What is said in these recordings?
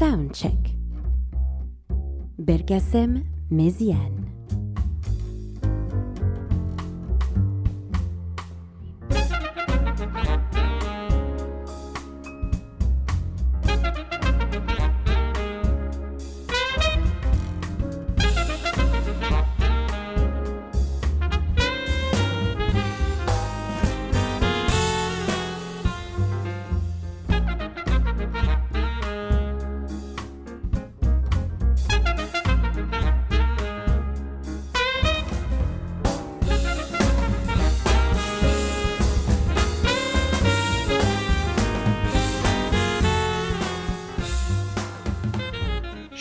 Soundcheck. Belkacem Méziane.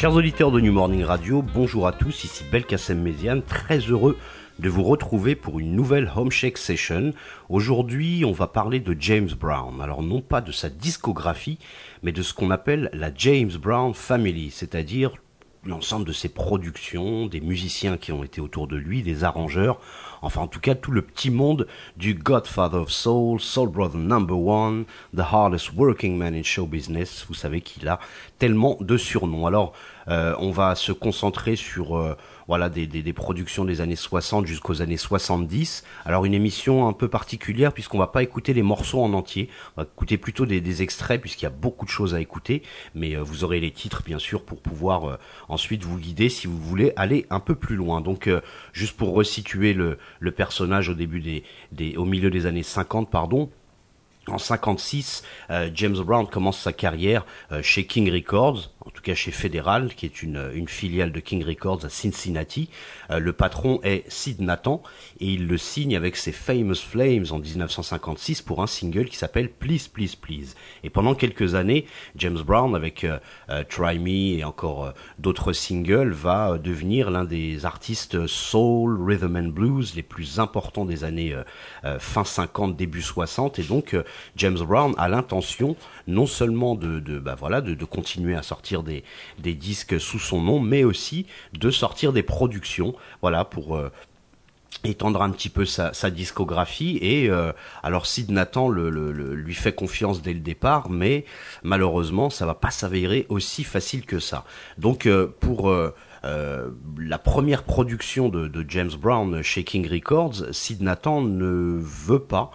Chers auditeurs de New Morning Radio, bonjour à tous, ici Belkacem Méziane, très heureux de vous retrouver pour une nouvelle Home Shake Session. Aujourd'hui, on va parler de James Brown. Alors non pas de sa discographie, mais de ce qu'on appelle la James Brown Family, c'est-à-dire l'ensemble de ses productions, des musiciens qui ont été autour de lui, des arrangeurs, enfin en tout cas tout le petit monde du Godfather of Soul, Soul Brother Number One, The Hardest Working Man in Show Business. Vous savez qu'il a tellement de surnoms. Alors euh, on va se concentrer sur euh, voilà des, productions des années 60 jusqu'aux années 70. Alors une émission un peu particulière puisqu'on va pas écouter les morceaux en entier, on va écouter plutôt des, extraits puisqu'il y a beaucoup de choses à écouter, mais euh, vous aurez les titres bien sûr pour pouvoir ensuite vous guider si vous voulez aller un peu plus loin. Donc juste pour resituer le, personnage au début des, au milieu des années 50 pardon en 56, euh, James Brown commence sa carrière euh, chez King Records, en tout cas chez Federal, qui est une, filiale de King Records à Cincinnati. Euh, le patron est Sid Nathan et il le signe avec ses Famous Flames en 1956 pour un single qui s'appelle Please Please Please. Et pendant quelques années, James Brown avec Try Me et encore d'autres singles va devenir l'un des artistes soul, rhythm and blues les plus importants des années fin 50, début 60 et donc James Brown a l'intention non seulement de, bah voilà de, continuer à sortir des, disques sous son nom, mais aussi de sortir des productions, voilà pour euh, étendre un petit peu sa, discographie. Et euh, alors Sid Nathan lui fait confiance dès le départ mais malheureusement ça va pas s'avérer aussi facile que ça. Donc euh, pour la première production de, de, James Brown chez King Records Sid Nathan ne veut pas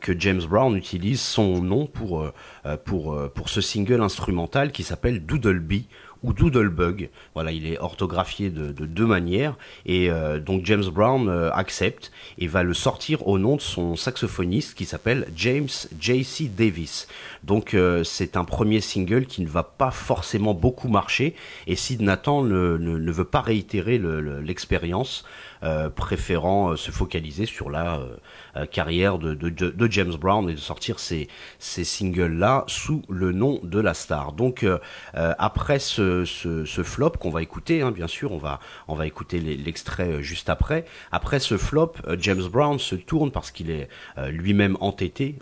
que James Brown utilise son nom pour, euh, euh, pour, pour ce single instrumental qui s'appelle Doodlebee ou Doodlebug. Voilà, il est orthographié de, de deux manières et donc James Brown accepte et va le sortir au nom de son saxophoniste qui s'appelle James J.C. Davis. Donc c'est un premier single qui ne va pas forcément beaucoup marcher et Sid Nathan ne, ne, ne veut pas réitérer l'expérience. Euh, préférant euh, se focaliser sur la euh, carrière de, de, James Brown et de sortir ces, ces singles-là sous le nom de la star. Donc après ce, ce, flop qu'on va écouter, hein, bien sûr, on va, on va écouter l'extrait juste après. Après ce flop, James Brown se tourne parce qu'il est lui-même entêté,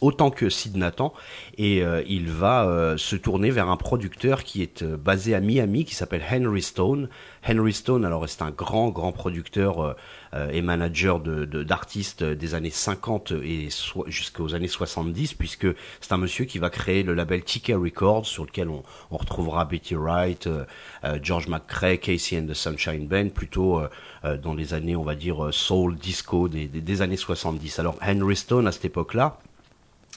autant que Sid Nathan, et il va se tourner vers un producteur qui est basé à Miami, qui s'appelle Henry Stone. Henry Stone, alors c'est un grand, grand producteur euh, euh, et manager d'artistes de, des années 50 et jusqu'aux années 70, puisque c'est un monsieur qui va créer le label TK Records, sur lequel on, retrouvera Betty Wright, euh, George McCrae, Casey and the Sunshine Band, plutôt dans les années, on va dire, soul, disco des, des, des années 70. Alors Henry Stone, à cette époque-là,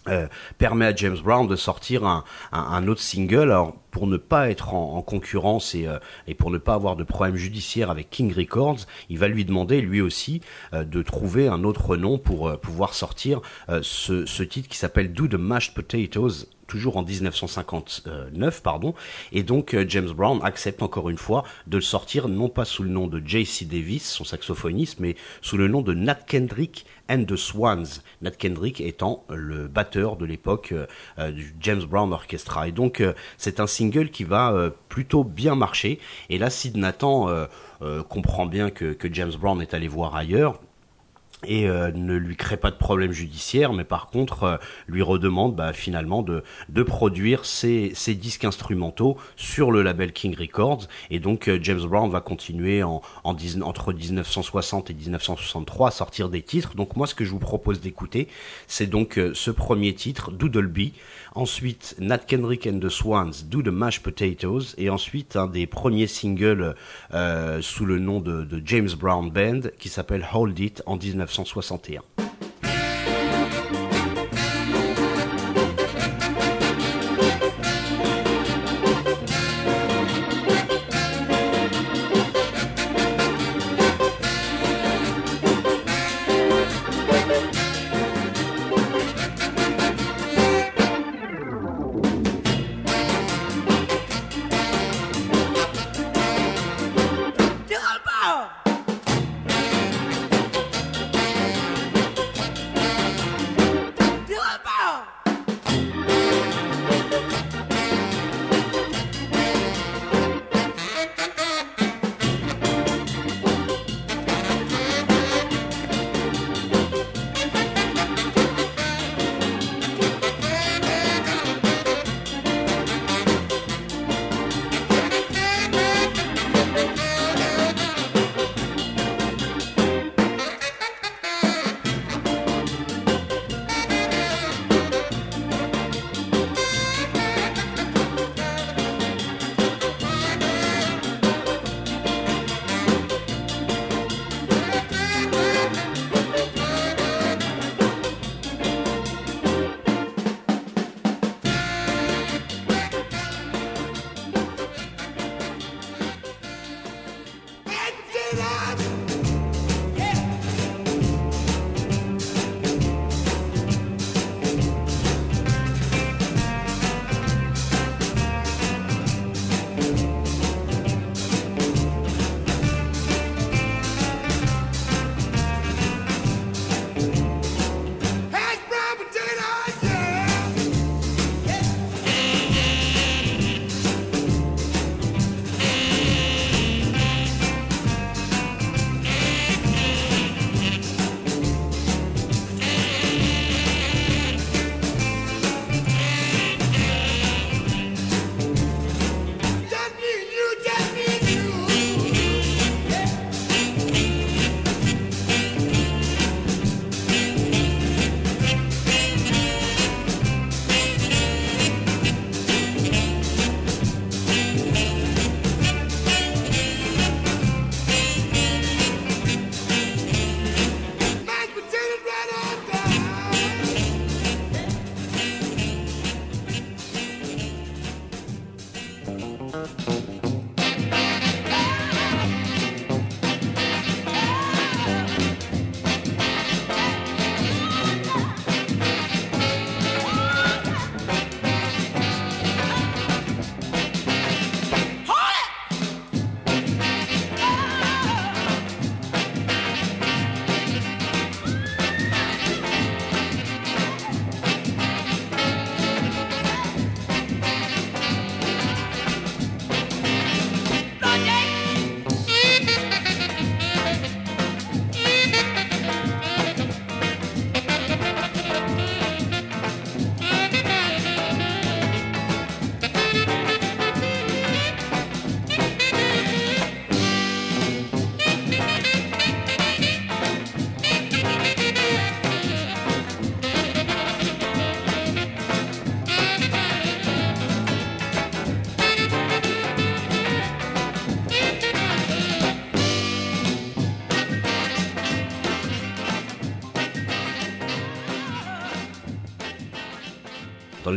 euh, permet à James Brown de sortir un, un, autre single. Alors pour ne pas être en, en concurrence et, euh, et, pour ne pas avoir de problème judiciaire avec King Records, il va lui demander lui aussi euh, de trouver un autre nom pour pouvoir sortir ce, ce, titre qui s'appelle Do the Mashed Potatoes toujours en 1959, pardon, et donc James Brown accepte encore une fois de le sortir non pas sous le nom de J.C. Davis, son saxophoniste, mais sous le nom de Nat Kendrick and the Swans, Nat Kendrick étant le batteur de l'époque euh, euh, du James Brown Orchestra. Et donc euh, c'est un single qui va plutôt bien marcher. Et là, Sid Nathan comprend bien que James Brown est allé voir ailleurs et euh, ne lui crée pas de problème judiciaire, mais par contre euh, lui redemande bah, finalement de, produire ses, disques instrumentaux sur le label King Records. Et donc euh, James Brown va continuer en, en entre 1960 et 1963 à sortir des titres. Donc moi ce que je vous propose d'écouter, c'est donc ce premier titre, Doodleby. Ensuite Nat Kendrick and the Swans, Do the Mashed Potatoes. Et ensuite un des premiers singles sous le nom de, de James Brown Band qui s'appelle Hold It en 19 1961.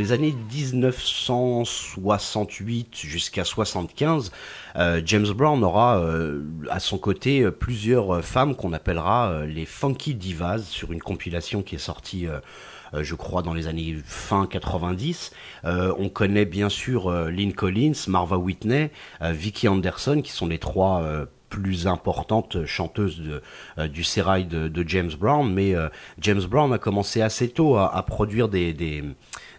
Les années 1968 jusqu'à 75, euh, James Brown aura euh, à son côté plusieurs femmes qu'on appellera euh, les Funky Divas sur une compilation qui est sortie je crois, dans les années fin 90. on connaît bien sûr Lynn Collins, Marva Whitney, Vicky Anderson, qui sont les trois plus importantes chanteuses du sérail de, James Brown. Mais James Brown a commencé assez tôt à, produire des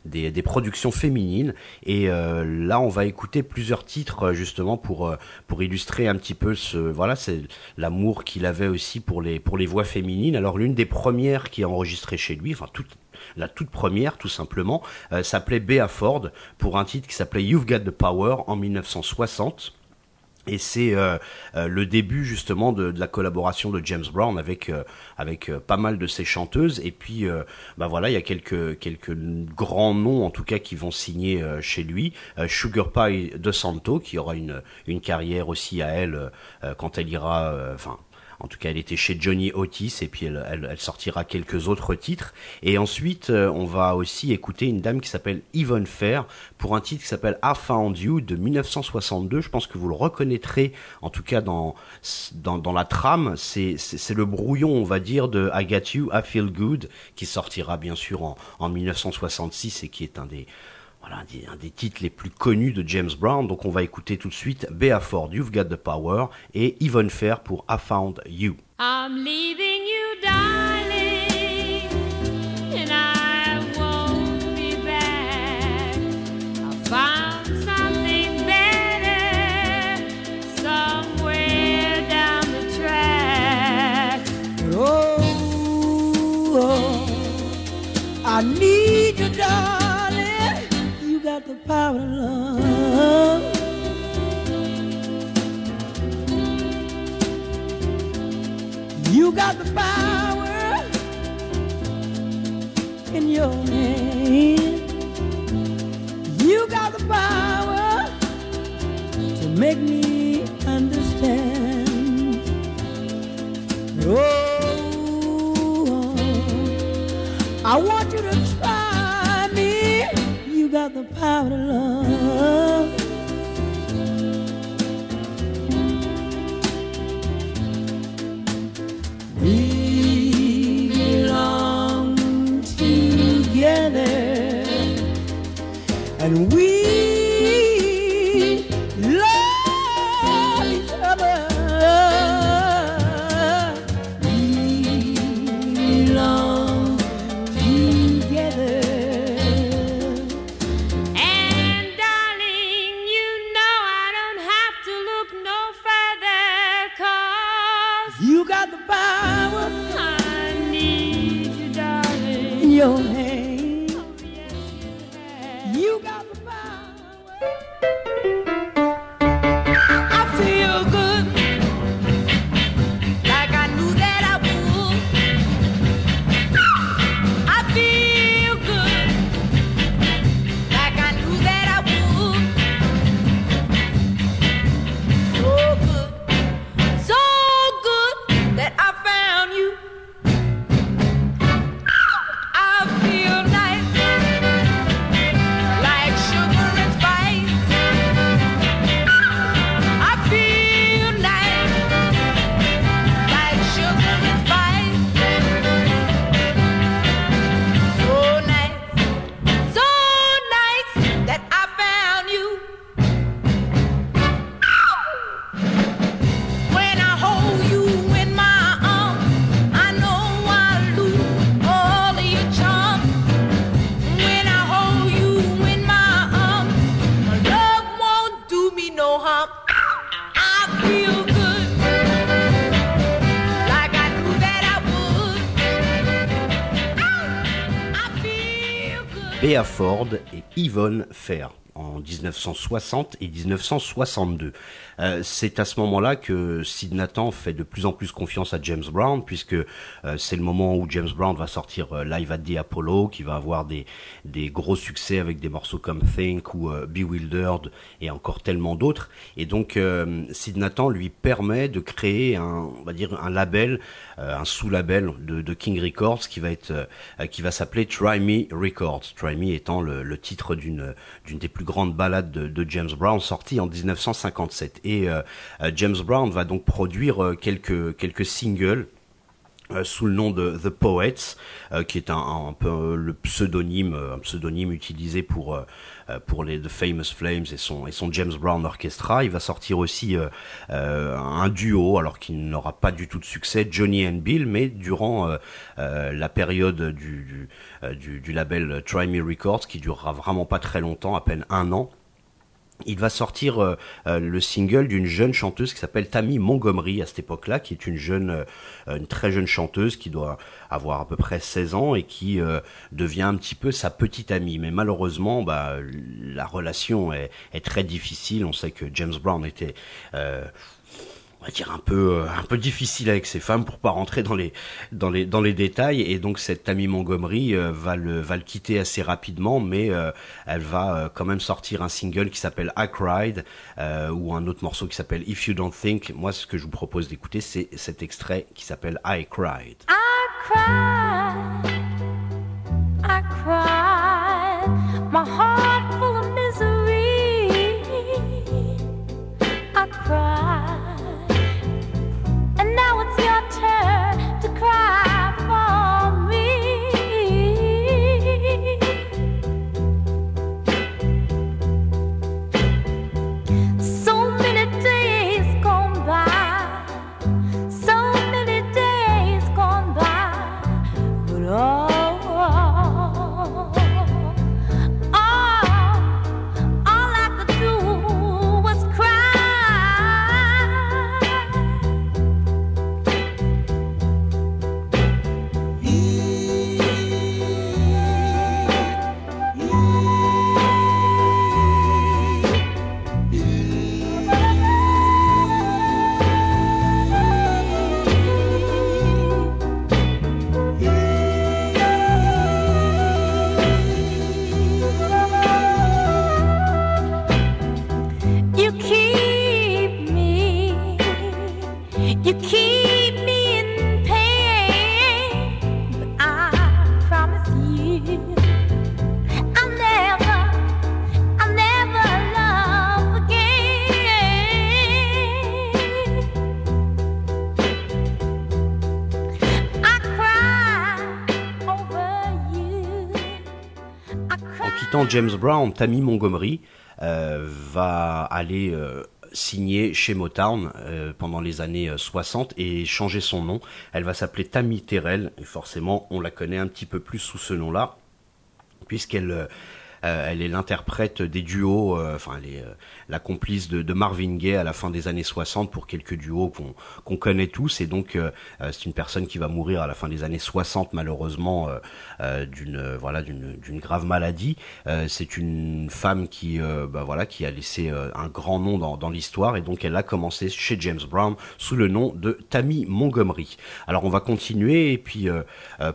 des, des productions féminines. Et là, on va écouter plusieurs titres justement pour pour illustrer un petit peu ce voilà, c'est l'amour qu'il avait aussi pour les pour les voix féminines. Alors l'une des premières qui a enregistré chez lui, enfin toute la toute première tout simplement, s'appelait Bea Ford pour un titre qui s'appelait You've Got the Power en 1960. Et c'est euh, euh, le début justement de, de, la collaboration de James Brown avec euh, avec pas mal de ses chanteuses. Et puis bah voilà, il y a quelques quelques grands noms en tout cas qui vont signer chez lui. Sugar Pie de Santo qui aura une une carrière aussi à elle quand elle ira, enfin en tout cas, elle était chez Johnny Otis et puis elle, sortira quelques autres titres. Et ensuite, euh, on va aussi écouter une dame qui s'appelle Yvonne Fair pour un titre qui s'appelle I Found You de 1962. Je pense que vous le reconnaîtrez, en tout cas dans dans, dans la trame. C'est c'est le brouillon, on va dire, de I Got You, I Feel Good, qui sortira bien sûr en, en 1966 et qui est un des voilà, un des, titres les plus connus de James Brown. Donc on va écouter tout de suite Bea Ford, You've Got the Power, et Yvonne Fair pour I Found You. I'm leaving you, darling, and I won't be back. I found something better somewhere down the track. Oh, oh I need power to love. You got the power in your hand. You got the power to make me understand. Oh, I want you to got the power to love. Bea Ford et Yvonne Fair en 1960 et 1962. Euh, c'est à ce moment-là que Sid Nathan fait de plus en plus confiance à James Brown, puisque euh, c'est le moment où James Brown va sortir euh, Live at the Apollo, qui va avoir des, des gros succès avec des morceaux comme Think ou Bewildered et encore tellement d'autres. Et donc Sid Nathan lui permet de créer un, on va dire un label, un sous-label de, de, King Records qui va être, qui va s'appeler Try Me Records. Try Me étant le, le titre d'une d'une des plus grandes ballades de, de James Brown sortie en 1957. Et euh, euh, James Brown va donc produire euh, quelques singles sous le nom de The Poets, qui est un, peu le pseudonyme, pseudonyme utilisé pour les The Famous Flames et son James Brown Orchestra. Il va sortir aussi un duo, alors qu'il n'aura pas du tout de succès, Johnny and Bill, mais durant la période du label Try Me Records, qui durera vraiment pas très longtemps, à peine un an. Il va sortir euh, euh, le single d'une jeune chanteuse qui s'appelle Tammy Montgomery à cette époque-là, qui est une jeune, euh, une très jeune chanteuse qui doit avoir à peu près 16 ans et qui euh, devient un petit peu sa petite amie. Mais malheureusement, bah, la relation est, est très difficile. On sait que James Brown était on va dire un peu euh, un peu difficile avec ses femmes pour pas rentrer dans les dans les dans les détails. Et donc cette Tammy Montgomery euh, va le va le quitter assez rapidement mais euh, elle va quand même sortir un single qui s'appelle I Cried ou un autre morceau qui s'appelle If You Don't Think. Moi ce que je vous propose d'écouter c'est cet extrait qui s'appelle I Cried. I cried, I cried, my heart James Brown, Tammy Montgomery euh, va aller euh, signer chez Motown euh, pendant les années euh, 60 et changer son nom. Elle va s'appeler Tammy Terrell et forcément on la connaît un petit peu plus sous ce nom-là puisqu'elle elle est l'interprète des duos, enfin elle la complice de, de Marvin Gaye à la fin des années 60 pour quelques duos qu'on connaît tous et donc euh, euh, c'est une personne qui va mourir à la fin des années 60 malheureusement euh, euh, d'une euh, voilà d'une grave maladie. C'est une femme qui bah, voilà qui a laissé un grand nom dans, dans l'histoire et donc elle a commencé chez James Brown sous le nom de Tammy Montgomery. Alors on va continuer et puis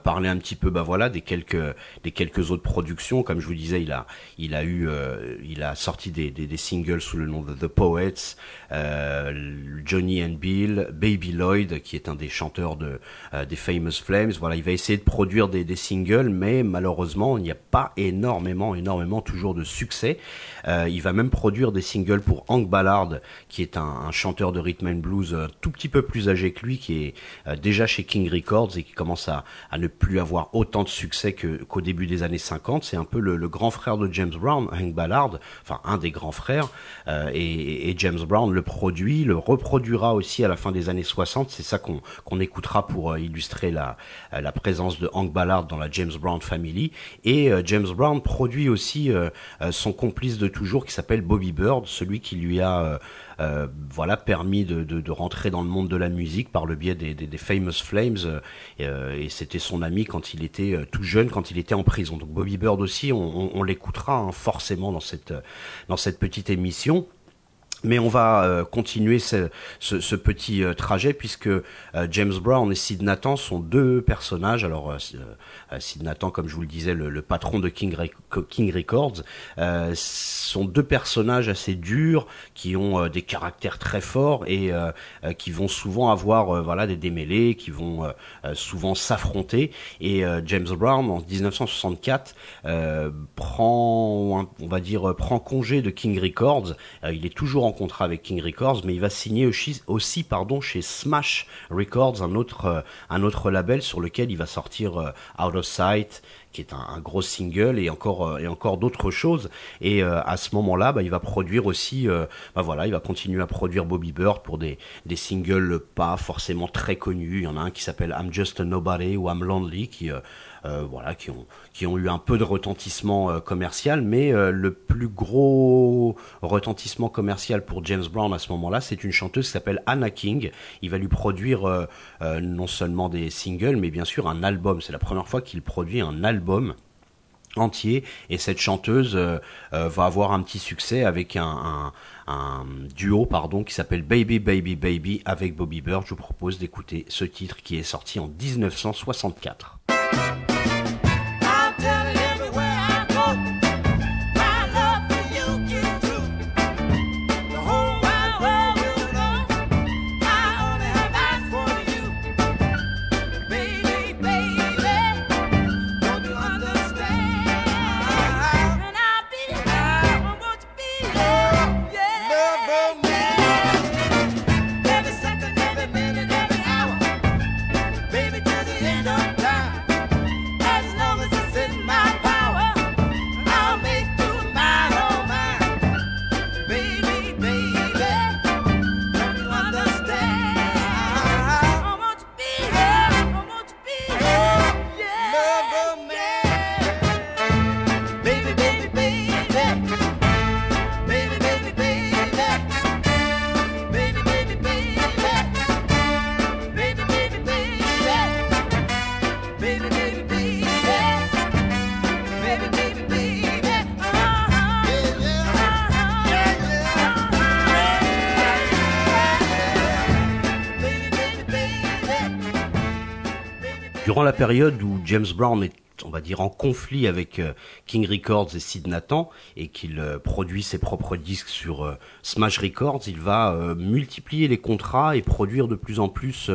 parler un petit peu bah voilà des quelques des quelques autres productions comme je vous disais il a il a eu il a sorti des, des singles sous le nom de The Poets, euh, Johnny and Bill, Baby Lloyd qui est un des chanteurs de euh, des Famous Flames. Voilà, il va essayer de produire des, des singles, mais malheureusement il n'y a pas énormément énormément toujours de succès. Euh, il va même produire des singles pour Hank Ballard qui est un, chanteur de rhythm and blues un tout petit peu plus âgé que lui, qui est déjà chez King Records et qui commence à, à ne plus avoir autant de succès que- qu'au début des années 50. C'est un peu le, le grand frère de James Brown, Hank Ballard, enfin un des grands frères, euh, et, James Brown le produit, le reproduira aussi à la fin des années 60. C'est ça qu'on écoutera pour euh, illustrer la, euh, la présence de Hank Ballard dans la James Brown Family. Et James Brown produit aussi son complice de toujours qui s'appelle Bobby Bird, celui qui lui a voilà permis de, de, de rentrer dans le monde de la musique par le biais des, des, des Famous Flames euh, et, euh, et c'était son ami quand il était euh, tout jeune quand il était en prison. Donc Bobby Bird aussi on, on, on l'écoutera hein, forcément dans cette euh, dans cette petite émission mais on va euh, continuer ce, petit euh, trajet puisque euh, James Brown et Sid Nathan sont deux personnages. Alors Sid Nathan, comme je vous le disais, le, patron de King, King Records, sont deux personnages assez durs qui ont des caractères très forts et qui vont souvent avoir voilà des démêlés, qui vont souvent s'affronter. Et James Brown en 1964 euh, prend, on va dire, prend congé de King Records. Il est toujours contrat avec King Records, mais il va signer aussi, pardon, chez Smash Records, un autre, euh, un autre label sur lequel il va sortir euh, Out of Sight, qui est un, gros single et encore euh, et encore d'autres choses. Et à ce moment-là, bah, il va produire aussi, euh, bah voilà, il va continuer à produire Bobby Bird pour des des singles pas forcément très connus. Il y en a un qui s'appelle I'm Just a Nobody ou I'm Lonely qui voilà, qui ont, qui ont eu un peu de retentissement euh, commercial, mais euh, le plus gros retentissement commercial pour James Brown à ce moment-là, c'est une chanteuse qui s'appelle Anna King. Il va lui produire euh, euh, non seulement des singles, mais bien sûr un album. C'est la première fois qu'il produit un album entier et cette chanteuse euh, euh, va avoir un petit succès avec un, un, un duo pardon qui s'appelle Baby Baby Baby avec Bobby Bird. Je vous propose d'écouter ce titre qui est sorti en 1964. Période où James Brown est, on va dire, en conflit avec euh, King Records et Sid Nathan, et qu'il euh, produit ses propres disques sur euh, Smash Records, il va multiplier les contrats et produire de plus en plus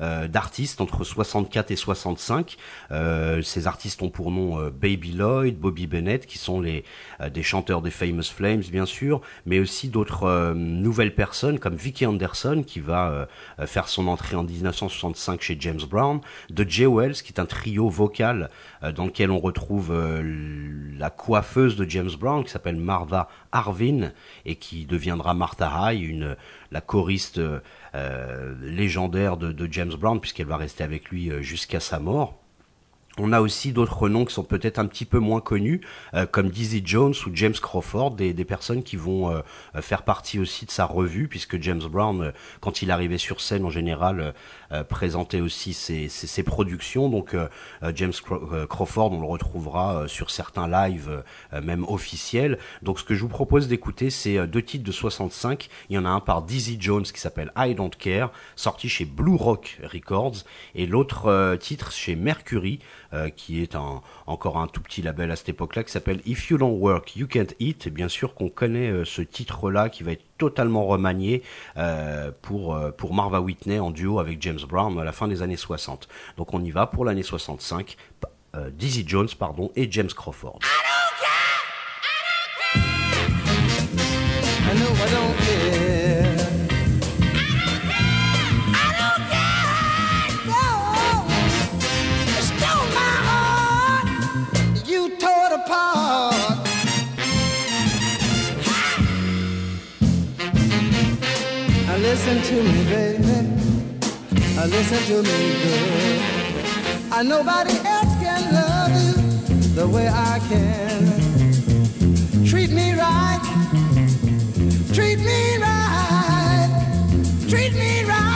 d'artistes entre 64 et 65. Euh, ces artistes ont pour nom Baby Lloyd, Bobby Bennett, qui sont des chanteurs des Famous Flames, bien sûr, mais aussi d'autres nouvelles personnes comme Vicky Anderson, qui va faire son entrée en 1965 chez James Brown, de Jay Wells, qui est un trio vocal dans lequel on retrouve euh, la coiffeuse de James Brown, qui s'appelle Marva Arvin, et qui deviendra Martha High, la choriste euh, euh, légendaire de, James Brown, puisqu'elle va rester avec lui euh, jusqu'à sa mort. On a aussi d'autres noms qui sont peut-être un petit peu moins connus, euh, comme Dizzy Jones ou James Crawford, des, personnes qui vont euh, euh, faire partie aussi de sa revue, puisque James Brown, euh, quand il arrivait sur scène en général, euh, présentait aussi ses, productions. Donc euh, euh, James Craw- Crawford, on le retrouvera sur certains lives, même officiels. Donc ce que je vous propose d'écouter, c'est deux titres de 65. Il y en a un par Dizzy Jones qui s'appelle I Don't Care, sorti chez Blue Rock Records, et l'autre titre chez Mercury, qui est encore un tout petit label à cette époque-là, qui s'appelle If You Don't Work, You Can't Eat. Et bien sûr qu'on connaît ce titre-là qui va être totalement remanié euh, pour, euh, pour Marva Whitney en duo avec James Brown à la fin des années 60. Donc on y va pour l'année 65, pa- euh, Dizzy Jones pardon, et James Crawford. Listen to me, girl. I nobody else can love you the way I can. Treat me right. Treat me right. Treat me right.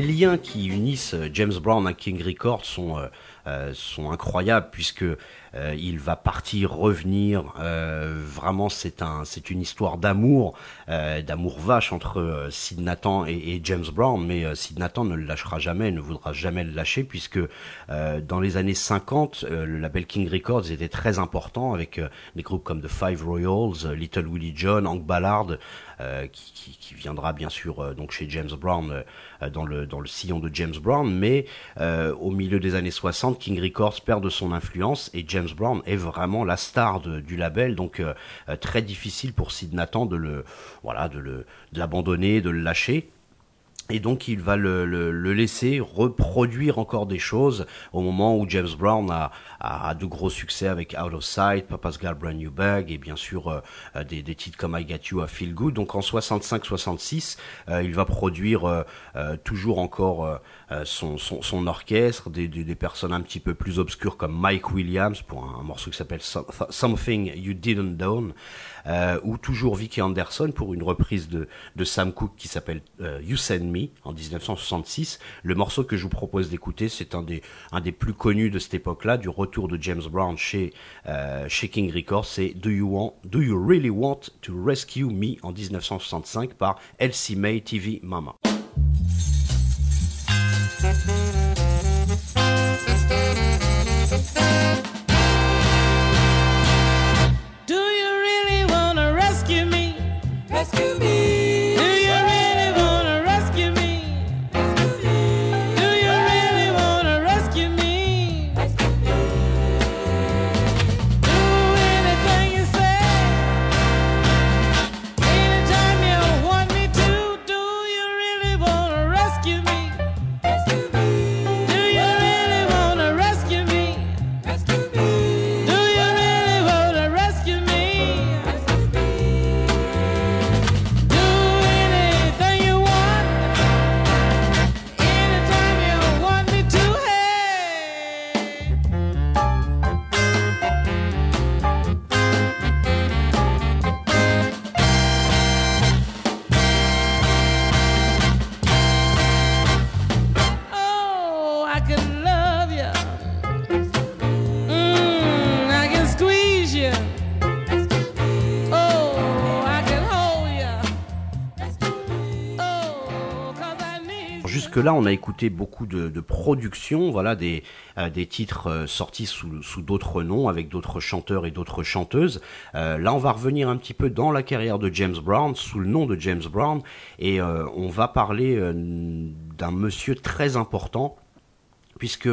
Les liens qui unissent euh, James Brown à King Records sont, euh, euh, sont incroyables puisque euh, il va partir, revenir. euh, vraiment, c'est un, c'est une histoire d'amour, euh, d'amour vache entre euh, Sid Nathan et, et James Brown. Mais euh, Sid Nathan ne le lâchera jamais, ne voudra jamais le lâcher puisque euh, dans les années 50, euh, le label King Records était très important avec des groupes comme The Five Royals, Little Willie John, Hank Ballard, euh, qui, qui, qui viendra bien sûr euh, donc chez James Brown euh, dans le dans le sillon de James Brown, mais au milieu des années 60, King Records perd de son influence et James Brown est vraiment la star du label, donc euh, euh, très difficile pour Sid Nathan de le voilà de l'abandonner, de le lâcher. Et donc il va le, le- laisser reproduire encore des choses au moment où James Brown a, a, a de gros succès avec Out of Sight, Papa's a Brand New Bag et bien sûr euh, euh, des, des titres comme I Got You, I Feel Good. Donc en 65-66, euh, il va produire toujours encore son, son, orchestre, des, des, personnes un petit peu plus obscures comme Mike Williams pour un, morceau qui s'appelle Some- Something You Didn't euh, ou toujours Vicky Anderson pour une reprise de, de Sam Cooke qui s'appelle You Send Me en 1966. Le morceau que je vous propose d'écouter, c'est un des, un des plus connus de cette époque-là, du retour de James Brown chez, euh, chez King Records, c'est Do You Want, Do You Really Want to Rescue Me en 1965 par Elsie Mae TV Mama. On a écouté beaucoup de, productions, voilà, des, euh, des titres euh, sortis sous, sous d'autres noms, avec d'autres chanteurs et d'autres chanteuses. Euh, là, on va revenir un petit peu dans la carrière de James Brown, sous le nom de James Brown, et on va parler d'un monsieur très important, puisque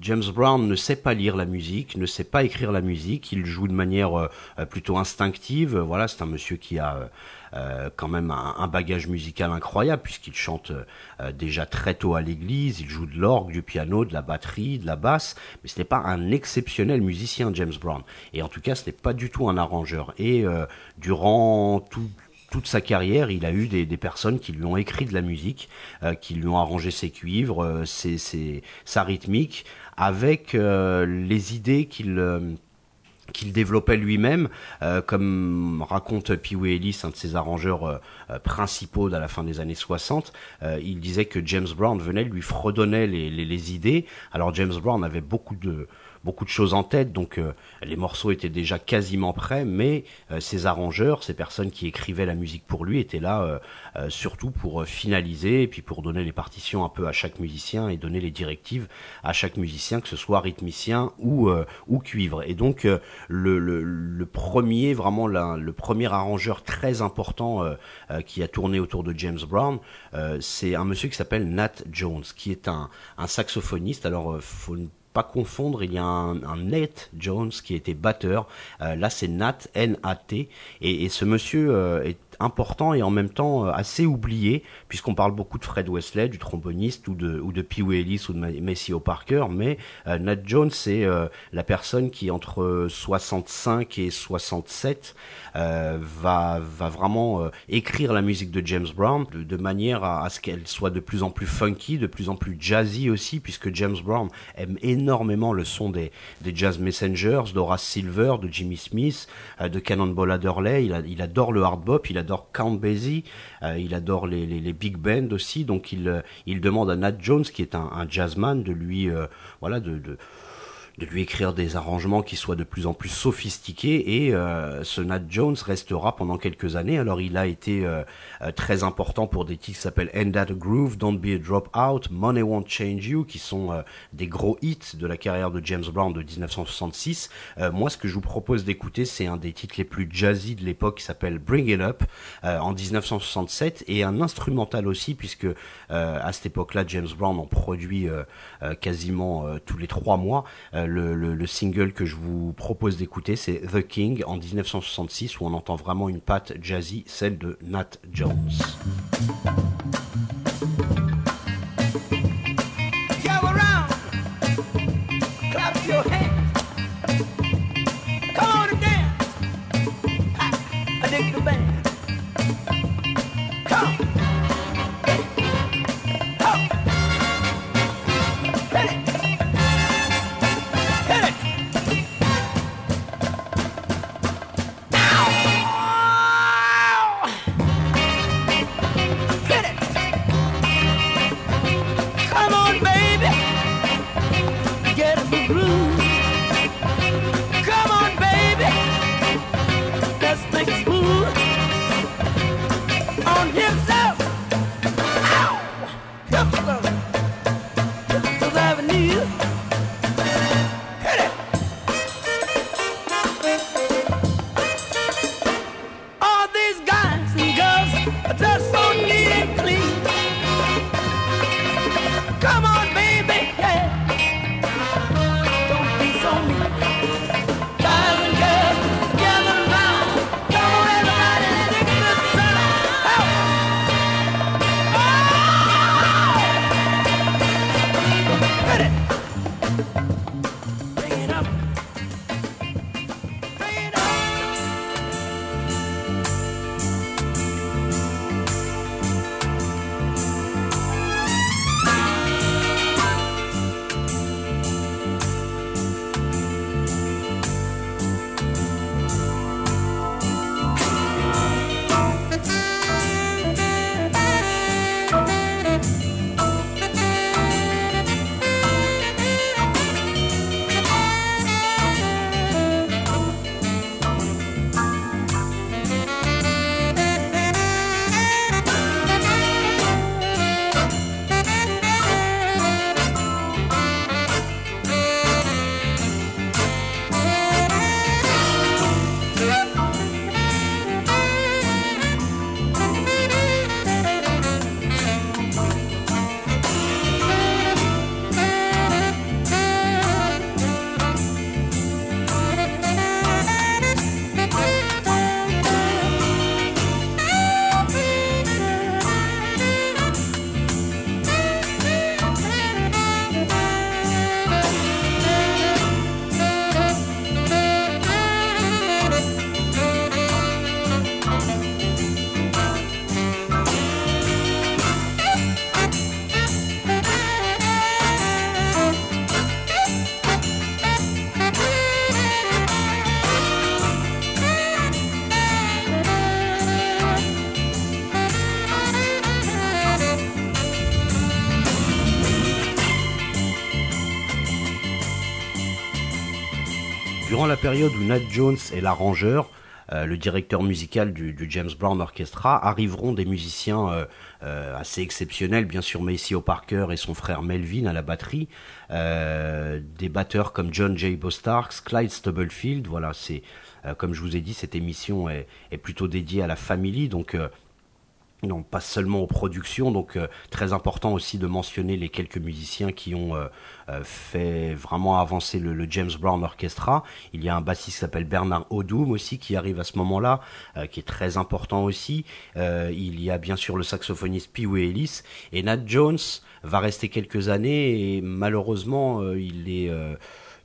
James Brown ne sait pas lire la musique, ne sait pas écrire la musique, il joue de manière plutôt instinctive. Voilà, c'est un monsieur qui a euh, quand même un, bagage musical incroyable puisqu'il chante euh, déjà très tôt à l'église, il joue de l'orgue, du piano, de la batterie, de la basse, mais ce n'est pas un exceptionnel musicien James Brown. Et en tout cas, ce n'est pas du tout un arrangeur. Et euh, durant tout toute sa carrière, il a eu des, personnes qui lui ont écrit de la musique, qui lui ont arrangé ses cuivres, ses, sa rythmique, avec les idées qu'il qu'il développait lui-même, euh, comme raconte Pee Wee Ellis, un de ses arrangeurs euh, euh, principaux de la fin des années 60. euh, il disait que James Brown venait, lui fredonnait les, les, les idées. Alors James Brown avait beaucoup de beaucoup de choses en tête, donc euh, les morceaux étaient déjà quasiment prêts, mais euh, ses arrangeurs, ces personnes qui écrivaient la musique pour lui, étaient là euh, euh, surtout pour euh, finaliser et puis pour donner les partitions un peu à chaque musicien et donner les directives à chaque musicien, que ce soit rythmicien ou ou cuivre. Et donc le, le, le premier, vraiment le premier arrangeur très important qui a tourné autour de James Brown, c'est un monsieur qui s'appelle Nat Jones, qui est un, un saxophoniste. Alors faut pas confondre, il y a un, un Nate Jones qui était batteur. Euh, là, c'est Nat, N-A-T. Et, et ce monsieur euh, est important et en même temps euh, assez oublié, puisqu'on parle beaucoup de Fred Wesley, du tromboniste, ou de, ou de Pee Wee Ellis ou de Maceo Parker, mais euh, Nat Jones, c'est euh, la personne qui, entre 65 et 67, euh, va, va vraiment écrire la musique de James Brown de, manière à, ce qu'elle soit de plus en plus funky, de plus en plus jazzy aussi, puisque James Brown aime énormément le son des, Jazz Messengers, d'Horace Silver, de Jimmy Smith, de Cannonball Adderley. Il, il adore le hard bop, il adore Count Basie, euh, il adore les, les, big bands aussi, donc il, euh, il demande à Nat Jones, qui est un, un jazzman, de lui, euh, voilà, de de lui écrire des arrangements qui soient de plus en plus sophistiqués et euh, ce Nat Jones restera pendant quelques années. Alors il a été euh, euh, très important pour des titres qui s'appellent End That Groove, Don't Be a Dropout, Money Won't Change You, qui sont euh, des gros hits de la carrière de James Brown de 1966. Euh, moi, ce que je vous propose d'écouter, c'est un des titres les plus jazzy de l'époque qui s'appelle Bring It Up en 1967 et un instrumental aussi puisque à cette époque-là, James Brown en produit quasiment tous les trois mois. Le, le- le single que je vous propose d'écouter, c'est The King en 1966 où on entend vraiment une patte jazzy, celle de Nat Jones. La période où Nat Jones est l'arrangeur, euh, le directeur musical du, James Brown Orchestra, arriveront des musiciens euh, euh, assez exceptionnels, bien sûr Maceo Parker et son frère Melvin à la batterie, des batteurs comme John J. Bostarks, Clyde Stubblefield, voilà, c'est comme je vous ai dit, cette émission est, est plutôt dédiée à la famille, donc non, pas seulement aux productions, donc euh, très important aussi de mentionner les quelques musiciens qui ont euh, euh, fait vraiment avancer le, James Brown Orchestra. Il y a un bassiste qui s'appelle Bernard Odum aussi qui arrive à ce moment-là, qui est très important aussi. Il y a bien sûr le saxophoniste Pee Wee Ellis et Nat Jones va rester quelques années et malheureusement il est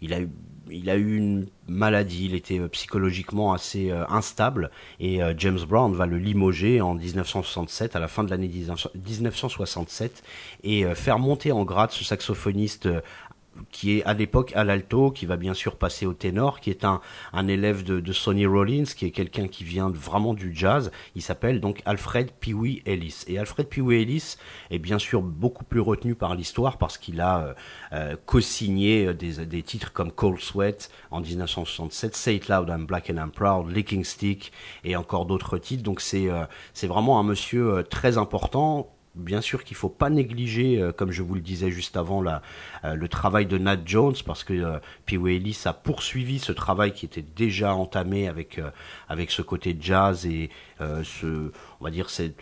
il a eu il a eu une maladie, il était euh, psychologiquement assez euh, instable et euh, James Brown va le limoger en 1967, à la fin de l'année 19 1967, et faire monter en grade ce saxophoniste qui est à l'époque à l'alto, qui va bien sûr passer au ténor, qui est un, un élève de, de Sonny Rollins, qui est quelqu'un qui vient vraiment du jazz. Il s'appelle donc Alfred Pee-wee Ellis. Et Alfred Pee-wee Ellis est bien sûr beaucoup plus retenu par l'histoire parce qu'il a euh, euh, co-signé euh, des, des titres comme Cold Sweat en 1967, Say It Loud, I'm Black and I'm Proud, Licking Stick et encore d'autres titres. Donc c'est euh, c'est vraiment un monsieur euh, très important Bien sûr qu'il faut pas négliger, euh, comme je vous le disais juste avant, la, euh, le travail de Nat Jones, parce que euh, Pee Wee Ellis a poursuivi ce travail qui était déjà entamé avec euh, avec ce côté jazz et ce, on va dire, cette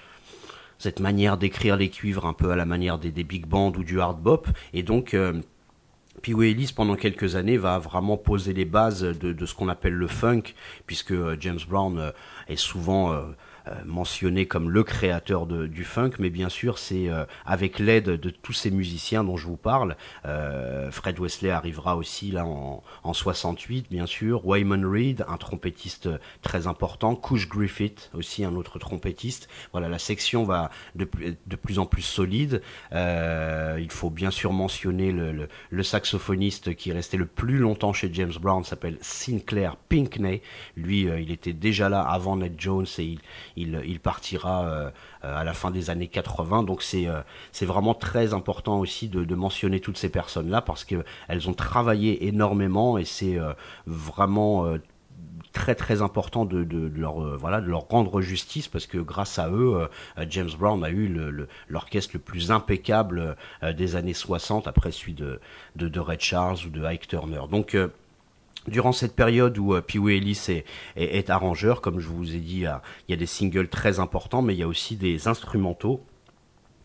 cette manière d'écrire les cuivres un peu à la manière des, des big bands ou du hard bop. Et donc Pee Wee Ellis, pendant quelques années, va vraiment poser les bases de, ce qu'on appelle le funk, puisque James Brown est souvent mentionné comme le créateur du funk, mais bien sûr, c'est euh, avec l'aide de tous ces musiciens dont je vous parle. Euh, Fred Wesley arrivera aussi là en, en 68, bien sûr. Wyman Reed, un trompettiste très important. Couch Griffith, aussi un autre trompettiste. Voilà, la section va de, plus- en plus solide. Euh, il faut bien sûr mentionner le, saxophoniste qui est resté le plus longtemps chez James Brown, s'appelle Sinclair Pinkney. Lui, euh, il était déjà là avant Ned Jones et il, il, partira euh, euh, à la fin des années 80. Donc c'est euh, c'est vraiment très important aussi de, mentionner toutes ces personnes-là parce que elles ont travaillé énormément et c'est vraiment très très important de, leur voilà de leur rendre justice parce que grâce à eux James Brown a eu l'orchestre le, plus impeccable des années 60 après celui de, de, de Ray Charles ou de Ike Turner donc Durant cette période où euh, Pee Wee Ellis est, arrangeur, comme je vous ai dit, il y, a, des singles très importants, mais il y a aussi des instrumentaux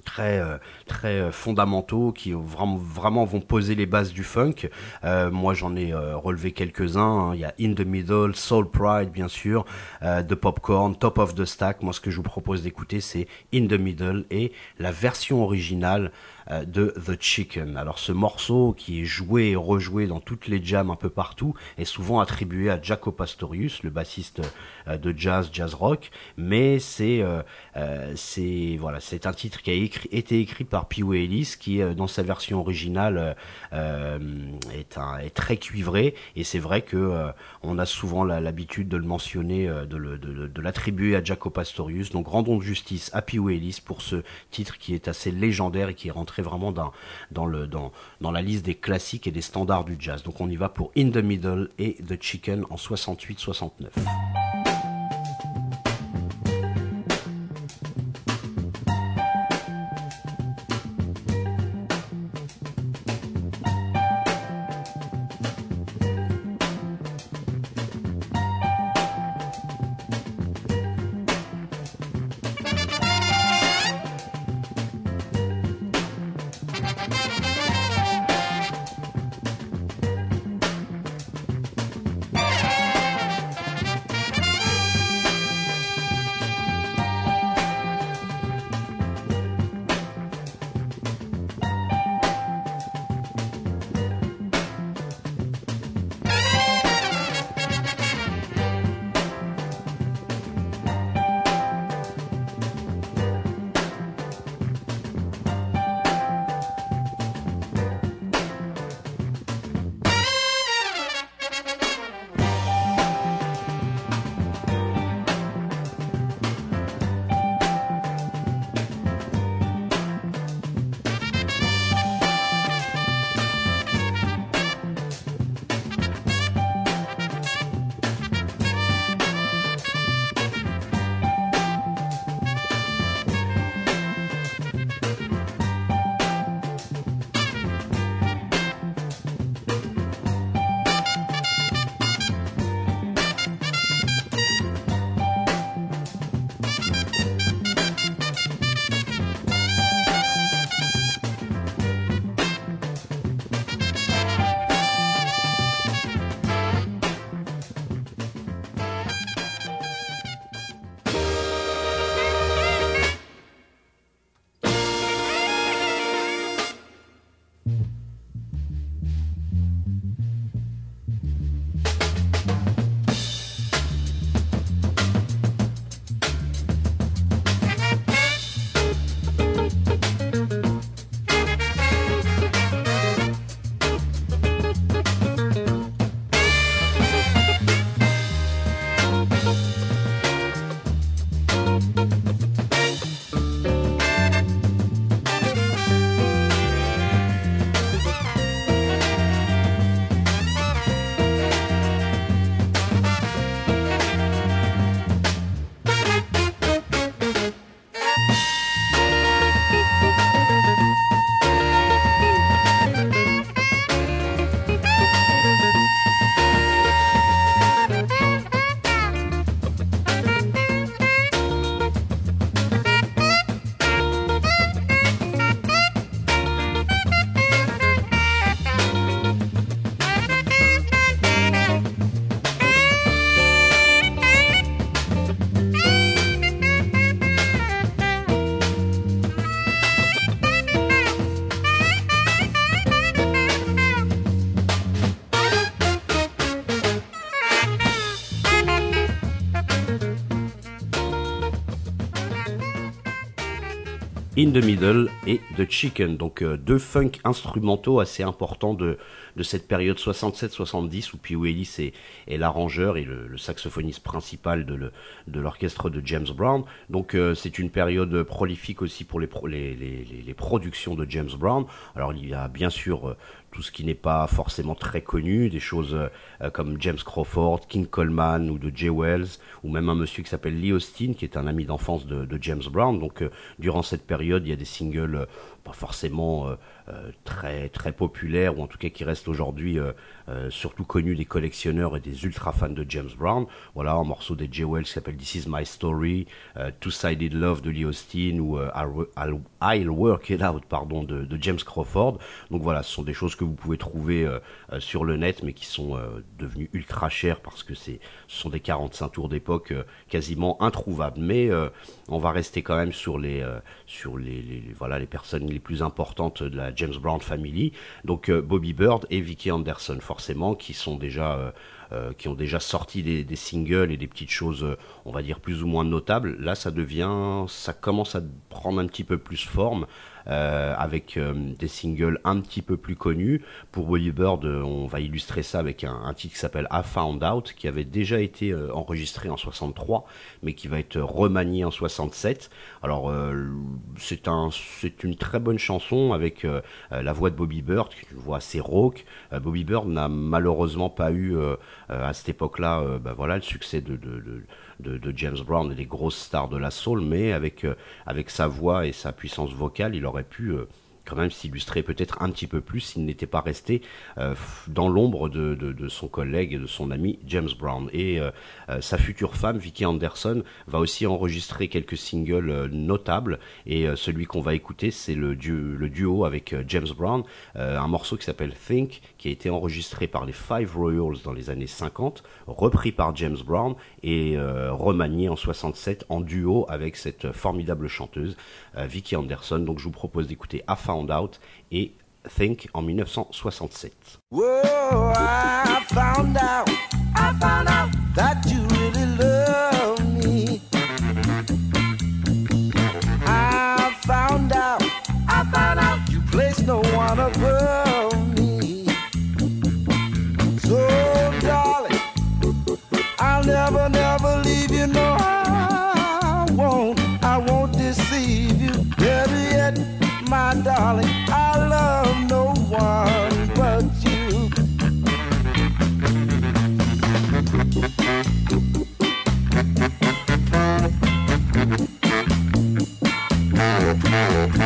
très euh, très euh, fondamentaux qui vraiment vraiment vont poser les bases du funk. Euh, moi j'en ai euh, relevé quelques-uns. hein. Il y a In the Middle, Soul Pride bien sûr, euh, The Popcorn, Top of the Stack. Moi ce que je vous propose d'écouter c'est In the Middle et la version originale euh, de The Chicken. Alors ce morceau qui est joué et rejoué dans toutes les jams un peu partout est souvent attribué à Jaco Pastorius, le bassiste euh, de jazz, jazz rock, mais c'est euh, euh, c'est voilà, c'est un titre qui a été écrit par Pee Wee Ellis qui euh, dans sa version originale euh, euh, est très cuivré et c'est vrai que euh, on a souvent l'habitude de le mentionner euh, de- de l'attribuer à Jaco Pastorius. Donc rendons justice à Pee Wee Ellis pour ce titre qui est assez légendaire et qui est rentré vraiment dans dans le dans dans la liste des classiques et des standards du jazz. Donc on y va pour In the Middle et The Chicken en 68-69. In the Middle et The Chicken. Donc euh, deux funk instrumentaux assez importants de, de cette période 67-70 où Pee Ellis est, l'arrangeur et le, saxophoniste principal de, le- de l'orchestre de James Brown. Donc euh, c'est une période prolifique aussi pour les, pro- les- les productions de James Brown. Alors il y a bien sûr euh, tout ce qui n'est pas forcément très connu, des choses euh, comme James Crawford, King Coleman ou de Jay Wells, ou même un monsieur qui s'appelle Lee Austin, qui est un ami d'enfance de, James Brown. Donc euh, durant cette période, il y a des singles euh, pas forcément très très populaires, ou en tout cas qui restent aujourd'hui euh, euh, surtout connus des collectionneurs et des ultra fans de James Brown. Voilà, un morceau des Jay Wells qui s'appelle This Is My Story, euh, Two-Sided Love de Lee Austin, ou euh, I'll, Work It Out pardon, de, James Crawford. Donc voilà, ce sont des choses que vous pouvez trouver euh, euh, sur le net, mais qui sont euh, devenues ultra chères parce que c'est, ce sont des 45 tours d'époque euh, quasiment introuvables. Mais euh, on va rester quand même sur les, euh, sur les- les- voilà, les personnes les plus importantes de la James Brown Family. Donc euh, Bobby Bird et Vicky Anderson, forcément, qui sont déjà euh, euh, qui ont déjà sorti des, des singles et des petites choses, on va dire plus ou moins notables. Là, ça devient, ça commence à prendre un petit peu plus forme. Euh, avec euh, des singles un petit peu plus connus. Pour Bobby Bird, euh, on va illustrer ça avec un, titre qui s'appelle I Found Out, qui avait déjà été enregistré en 63, mais qui va être remanié en 67. Alors, c'est un, une très bonne chanson avec la voix de Bobby Bird, qui est une voix assez rauque. Bobby Bird n'a malheureusement pas eu à cette époque-là, bah voilà, le succès de, de- James Brown et des grosses stars de la soul, mais avec euh, avec sa voix et sa puissance vocale, il aurait pu euh, quand même s'illustrer peut-être un petit peu plus s'il n'était pas resté euh, dans l'ombre de, de, son collègue et de son ami James Brown. Et euh, euh, sa future femme, Vicky Anderson, va aussi enregistrer quelques singles notables. Et celui qu'on va écouter, c'est le, du- le duo avec James Brown, un morceau qui s'appelle Think, qui a été enregistré par les Five Royals dans les années 50, repris par James Brown et remanié en 67 en duo avec cette formidable chanteuse Vicky Anderson. Donc je vous propose d'écouter I Found Out et Think en 1967. Whoa, I found out, I found out that you really love me. I found out, I found out you place no one above me. So, darling, I'll never, never leave darling, I love no one but you. aussi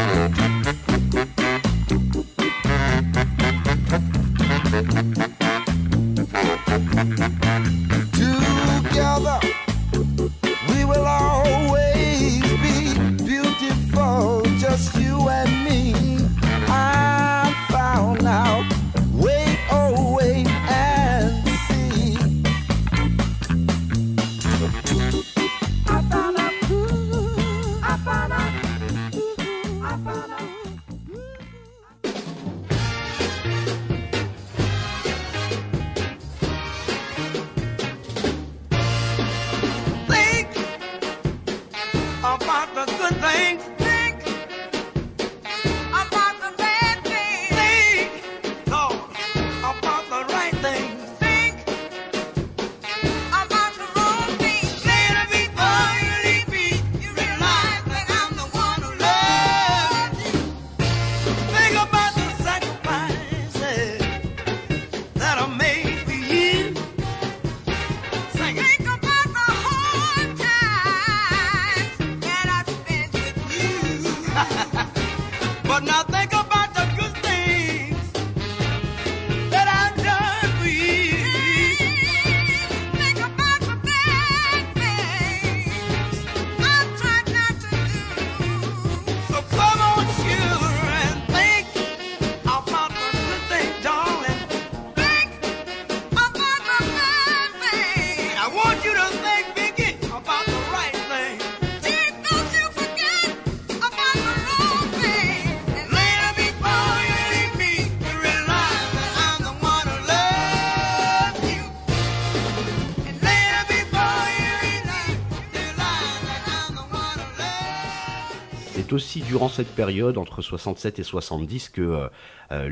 durant cette période, entre 67 et 70, que euh, euh,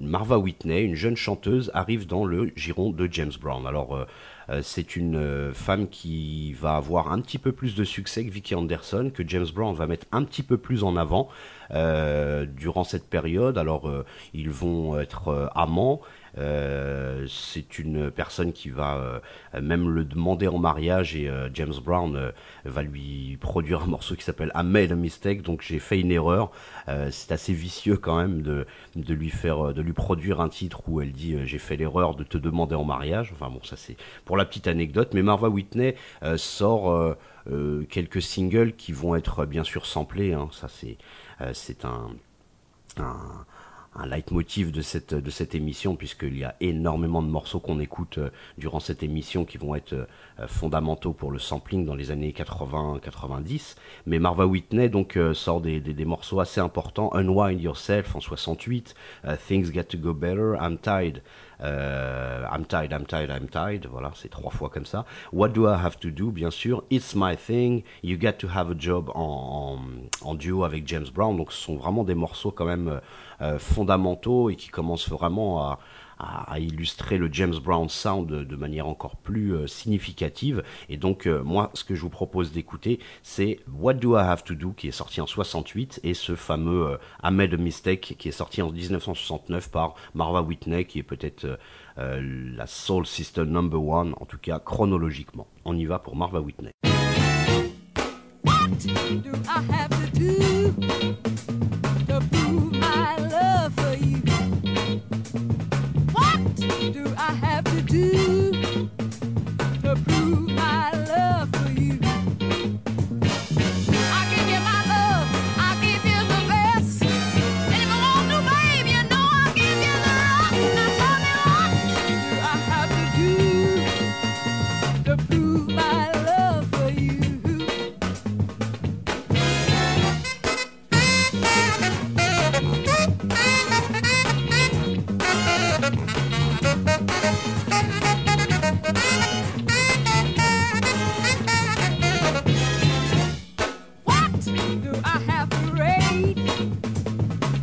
Marva Whitney, une jeune chanteuse, arrive dans le giron de James Brown. Alors, euh, c'est une femme qui va avoir un petit peu plus de succès que Vicky Anderson, que James Brown va mettre un petit peu plus en avant durant cette période. Alors, ils vont être amants. Euh, c'est une personne qui va euh, même le demander en mariage et euh, James Brown euh, va lui produire un morceau qui s'appelle I Made a Mistake, donc j'ai fait une erreur. Euh, c'est assez vicieux quand même de, de lui faire, de lui produire un titre où elle dit j'ai fait l'erreur de te demander en mariage. Enfin bon, ça c'est pour la petite anecdote. Mais Marva Whitney sort quelques singles qui vont être bien sûr samplés. hein. Ça c'est c'est un, un un leitmotiv de cette de cette émission puisqu'il y a énormément de morceaux qu'on écoute euh, durant cette émission qui vont être euh, fondamentaux pour le sampling dans les années 80-90 mais Marva Whitney donc euh, sort des, des, morceaux assez importants Unwind Yourself en 68 euh, Things Get to Go Better I'm Tired euh, I'm tired, I'm tired, I'm tired. Voilà, c'est trois fois comme ça. What do I have to do Bien sûr, It's My Thing. You Got to Have a Job en, en, en duo avec James Brown. Donc, ce sont vraiment des morceaux quand même fondamentaux et qui commencent vraiment à, illustrer le James Brown sound de, manière encore plus euh, significative. Et donc, euh, moi, ce que je vous propose d'écouter, c'est What Do I Have to Do qui est sorti en 68 et ce fameux euh, I Made a Mistake qui est sorti en 1969 par Marva Whitney qui est peut-être euh, euh, la Soul Sister number one, en tout cas chronologiquement. On y va pour Marva Whitney.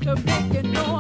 To make you know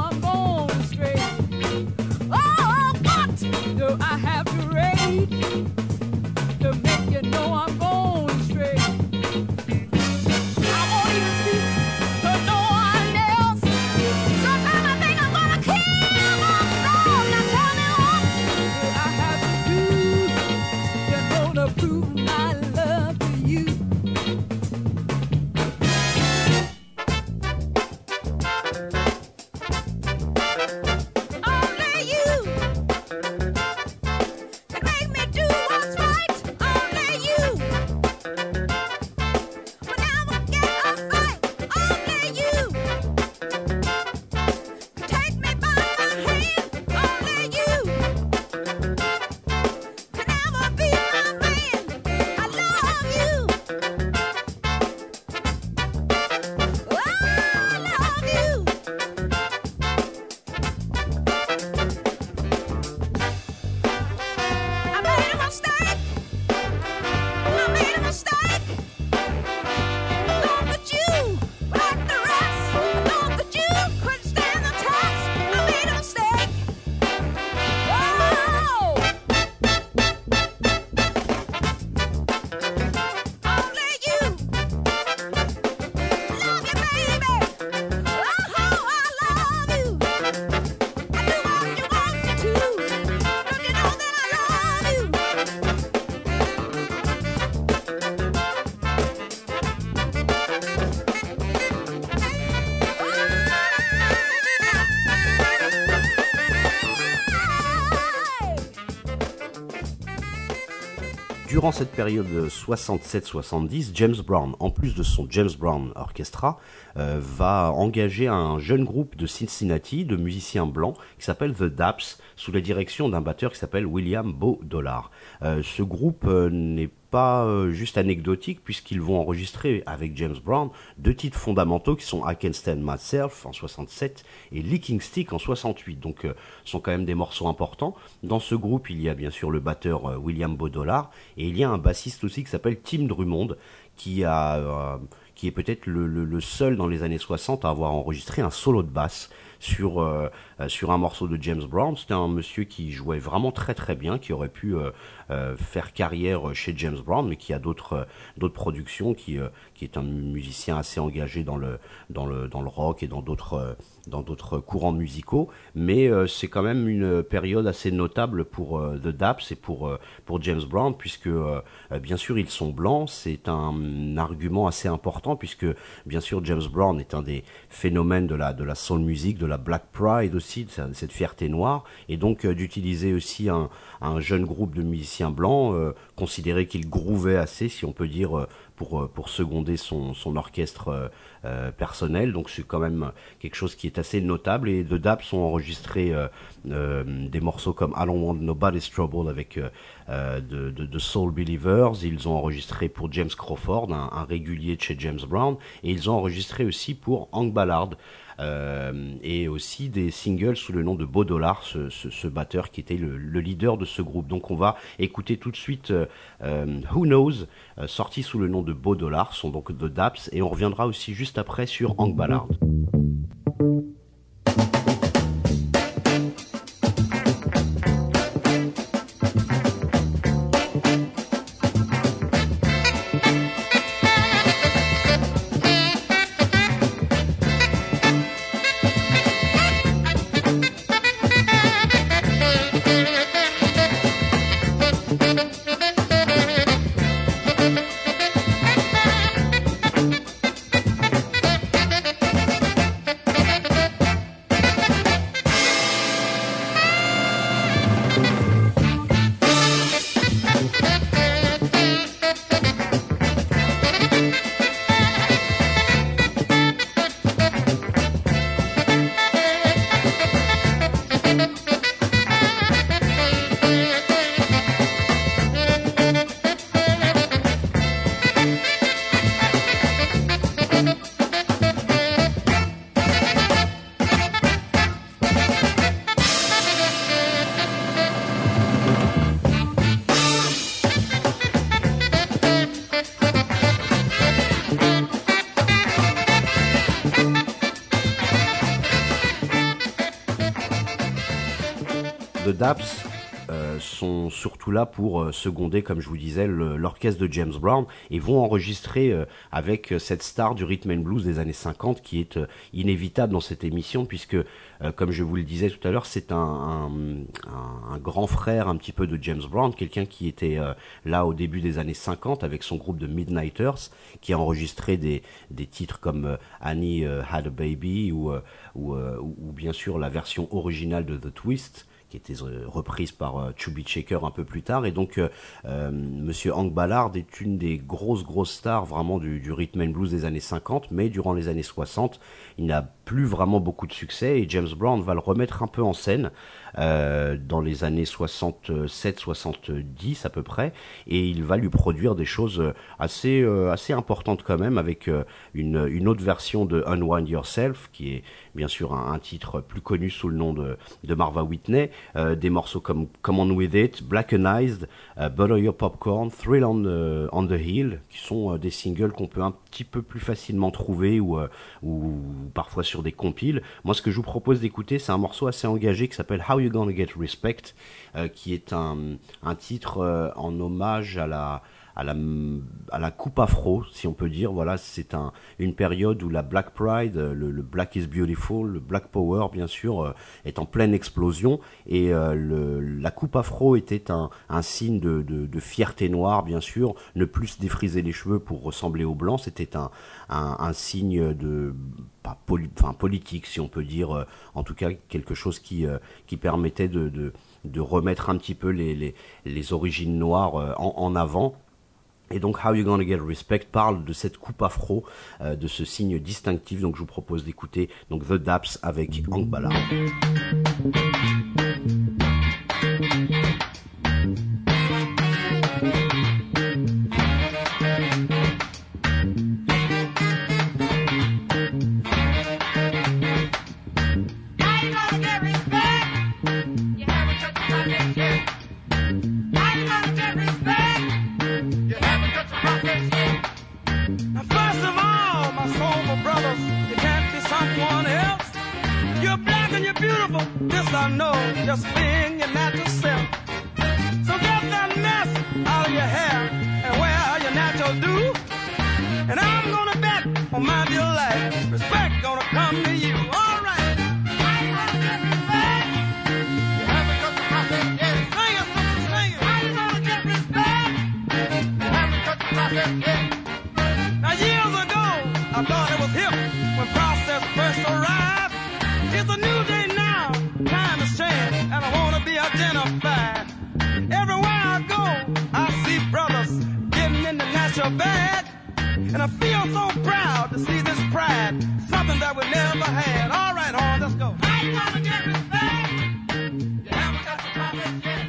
Cette période 67-70, James Brown, en plus de son James Brown Orchestra, euh, va engager un jeune groupe de Cincinnati de musiciens blancs qui s'appelle The Daps, sous la direction d'un batteur qui s'appelle William Beau Dollar. Euh, ce groupe euh, n'est pas euh, juste anecdotique puisqu'ils vont enregistrer avec James Brown deux titres fondamentaux qui sont I Can Stand Myself en 67 et Licking Stick en 68. Donc euh, sont quand même des morceaux importants. Dans ce groupe, il y a bien sûr le batteur euh, William Baudolard et il y a un bassiste aussi qui s'appelle Tim Drummond qui a qui est peut-être le, le- le seul dans les années 60 à avoir enregistré un solo de basse sur euh, euh, sur un morceau de James Brown. C'était un monsieur qui jouait vraiment très très bien, qui aurait pu euh, faire carrière chez James Brown, mais qui a d'autres productions, qui qui est un musicien assez engagé dans le dans le dans le rock et dans d'autres euh, dans d'autres courants musicaux. Mais euh, c'est quand même une période assez notable pour euh, The Daps et pour pour James Brown, puisque bien sûr ils sont blancs. C'est un argument assez important, puisque bien sûr James Brown est un des phénomènes de la de la soul music, de la Black Pride aussi, de cette fierté noire, et donc d'utiliser aussi un, un jeune groupe de musiciens blancs, euh, considéré qu'il grouvait assez, si on peut dire, pour euh, pour seconder son son orchestre euh, euh, personnel. Donc c'est quand même quelque chose qui est assez notable. Et The Daps ont enregistré euh, euh, des morceaux comme I Don't Want Nobody's Trouble avec de, de, de Soul Believers. Ils ont enregistré pour James Crawford, un, un régulier de chez James Brown, et ils ont enregistré aussi pour Hank Ballard. Euh, et aussi des singles sous le nom de Beau Dollar, ce, batteur qui était le, le leader de ce groupe. Donc on va écouter tout de suite euh, euh, Who Knows, sorti sous le nom de Beau Dollar, sont donc de Daps, et on reviendra aussi juste après sur Hank Ballard. Là pour euh, seconder, comme je vous disais, l'orchestre de James Brown et vont enregistrer euh, avec euh, cette star du rhythm and blues des années 50 qui est inévitable dans cette émission puisque, comme je vous le disais tout à l'heure, c'est un, un, grand frère un petit peu de James Brown, quelqu'un qui était là au début des années 50 avec son groupe de Midnighters qui a enregistré des, des titres comme Annie Had a Baby ou- ou bien sûr la version originale de The Twist qui était euh, reprise par euh, Chubby Checker un peu plus tard. Et donc, euh, euh, Monsieur Hank Ballard est une des grosses, grosses stars vraiment du, du rhythm and blues des années 50, mais durant les années 60, il n'a plus vraiment beaucoup de succès et James Brown va le remettre un peu en scène euh, dans les années 67-70 à peu près, et il va lui produire des choses euh, assez, euh, assez importantes quand même, avec une, une autre version de Unwind Yourself, qui est bien sûr un, titre plus connu sous le nom de, de Marva Whitney, des morceaux comme Come On With It, Blackenized, Butter Your Popcorn, Thrill on the, Hill, qui sont des singles qu'on peut un petit peu plus facilement trouver ou, ou parfois sur des compiles. Moi, ce que je vous propose d'écouter, c'est un morceau assez engagé qui s'appelle How You Gonna Get Respect, euh, qui est un, un titre euh, en hommage à la à la, à la coupe afro, si on peut dire. Voilà, c'est un, une période où la Black Pride, euh, le, le Black is Beautiful, le Black Power, bien sûr, euh, est en pleine explosion. Et euh, le, la coupe afro était un, un signe de, de, de fierté noire, bien sûr. Ne plus se défriser les cheveux pour ressembler aux blancs, c'était un, un, un signe de pas poli- enfin, politique, si on peut dire, euh, en tout cas quelque chose qui, euh, qui permettait de, de, de remettre un petit peu les, les, les origines noires euh, en, en avant. Et donc How You Gonna Get Respect parle de cette coupe afro, euh, de ce signe distinctif. Donc je vous propose d'écouter The Daps avec Hank Ballard. Beautiful. This I know, just being your natural self. So get that mess out of your hair and wear your natural do. And I'm gonna bet on my dear life, respect gonna come to you. All right. Respect. You the process get respect. You the process. Now years ago, I thought it was hip when process first arrived. It's a new day be identified. Everywhere I go, I see brothers getting in the natural bag. And I feel so proud to see this pride, something that we never had. All right, hon, let's go. I'm gonna get respect. You haven't got the process yet.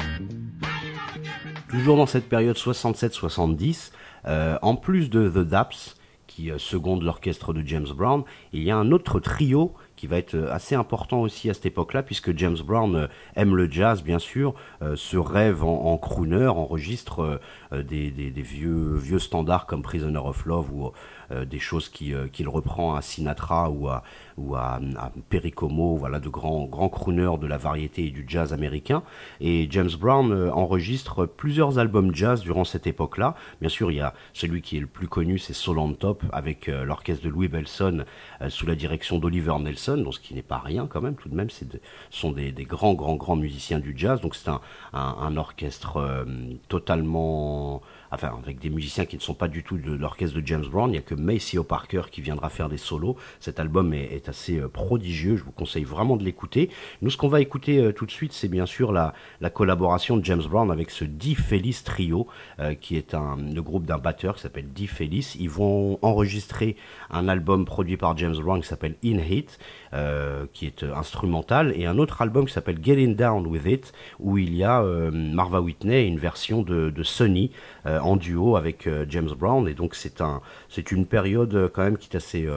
I'm gonna get respect. Toujours dans cette période 67-70, euh, en plus de The Daps, qui euh, seconde l'orchestre de James Brown, il y a un autre trio qui va être euh, assez important aussi à cette époque-là, puisque James Brown euh, aime le jazz, bien sûr, euh, se rêve en, crooner, enregistre des, vieux, vieux standards comme Prisoner of Love ou des choses euh, qu'il reprend à Sinatra ou à, ou à, à Perry Como, voilà, de grands, grands crooners de la variété et du jazz américain. Et James Brown euh, enregistre plusieurs albums jazz durant cette époque-là. Bien sûr, il y a celui qui est le plus connu, c'est Soul on Top, avec euh, l'orchestre de Louis Belson euh, sous la direction d'Oliver Nelson, donc ce qui n'est pas rien quand même, tout de même, ce sont des, des grands, grands, grands musiciens du jazz. Donc c'est un, un, orchestre euh, totalement enfin avec des musiciens qui ne sont pas du tout de l'orchestre de James Brown. Il n'y a que Maceo Parker qui viendra faire des solos. Cet album est, assez euh, prodigieux. Je vous conseille vraiment de l'écouter. Nous, ce qu'on va écouter euh, tout de suite, c'est bien sûr la, la collaboration de James Brown avec ce Di Felice Trio, euh, qui est le groupe d'un batteur qui s'appelle Di Felice. Ils vont enregistrer un album produit par James Brown qui s'appelle In Hit, euh, qui est euh, instrumental, et un autre album qui s'appelle Getting Down With It, où il y a euh, Marva Whitney une version de, de Sonny en duo avec James Brown. Et donc c'est un, une période quand même qui est assez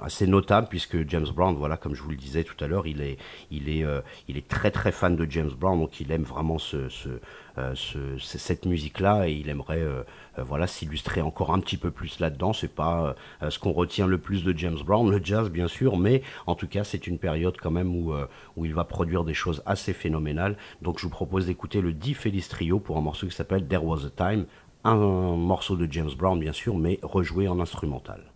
assez notable puisque James Brown, voilà, comme je vous le disais tout à l'heure, il est, il est, il est très très fan de James Brown, donc il aime vraiment ce, ce, ce- ce- cette musique-là et il aimerait, voilà, s'illustrer encore un petit peu plus là-dedans. C'est pas euh, ce qu'on retient le plus de James Brown, le jazz bien sûr, mais en tout cas c'est une période quand même où, euh, où il va produire des choses assez phénoménales. Donc je vous propose d'écouter le Di Felice Trio pour un morceau qui s'appelle There Was a Time, un morceau de James Brown bien sûr, mais rejoué en instrumental.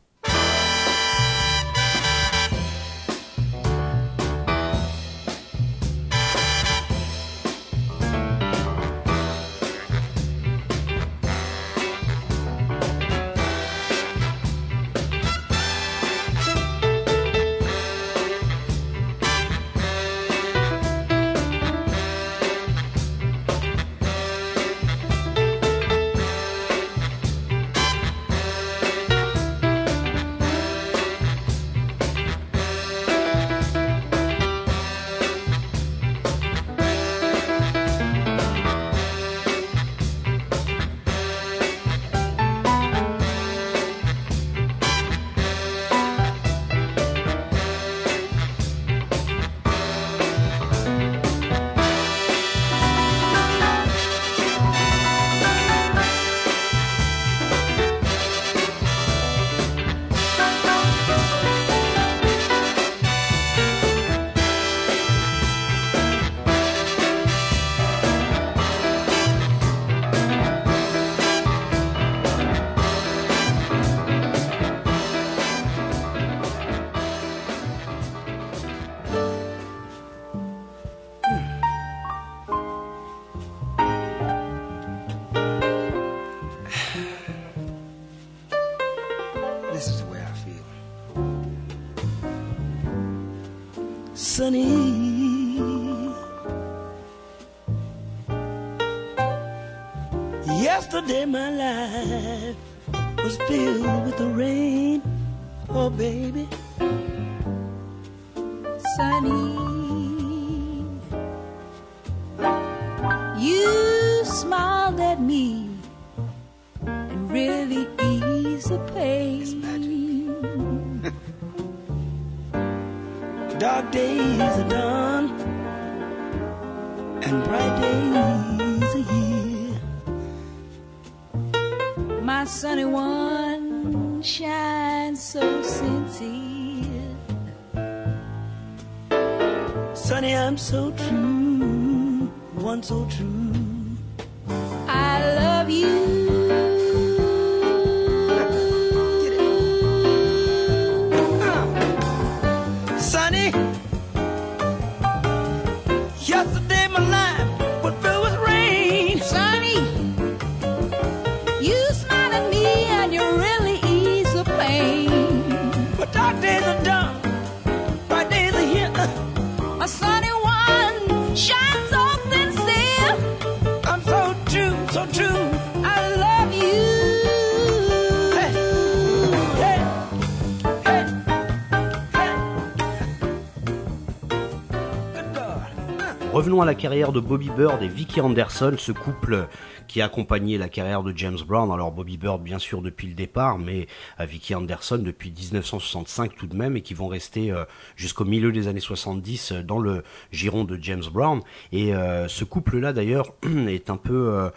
La carrière de Bobby Bird et Vicky Anderson, ce couple qui a accompagné la carrière de James Brown. Alors Bobby Bird bien sûr depuis le départ, mais euh, Vicky Anderson depuis 1965 tout de même et qui vont rester euh, jusqu'au milieu des années 70 euh, dans le giron de James Brown. Et ce couple-là d'ailleurs est un peu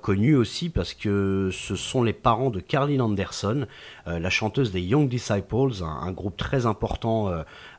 connu aussi parce que ce sont les parents de Carlin Anderson, la chanteuse des Young Disciples, un, groupe très important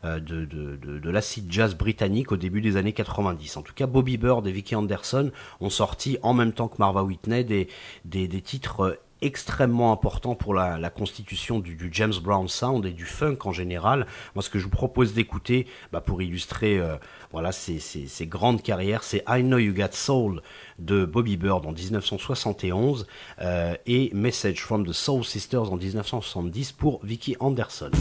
de, de, de, de l'acid jazz britannique au début des années 90. En tout cas, Bobby Bird et Vicky Anderson ont sorti en même temps que Marva Whitney des, des, des titres euh, extrêmement importants pour la, la constitution du, James Brown Sound et du funk en général. Moi, ce que je vous propose d'écouter bah, pour illustrer euh, voilà ces, ces, grandes carrières, c'est I Know You Got Soul de Bobby Bird en 1971 euh, et Message from the Soul Sisters en 1970 pour Vicky Anderson.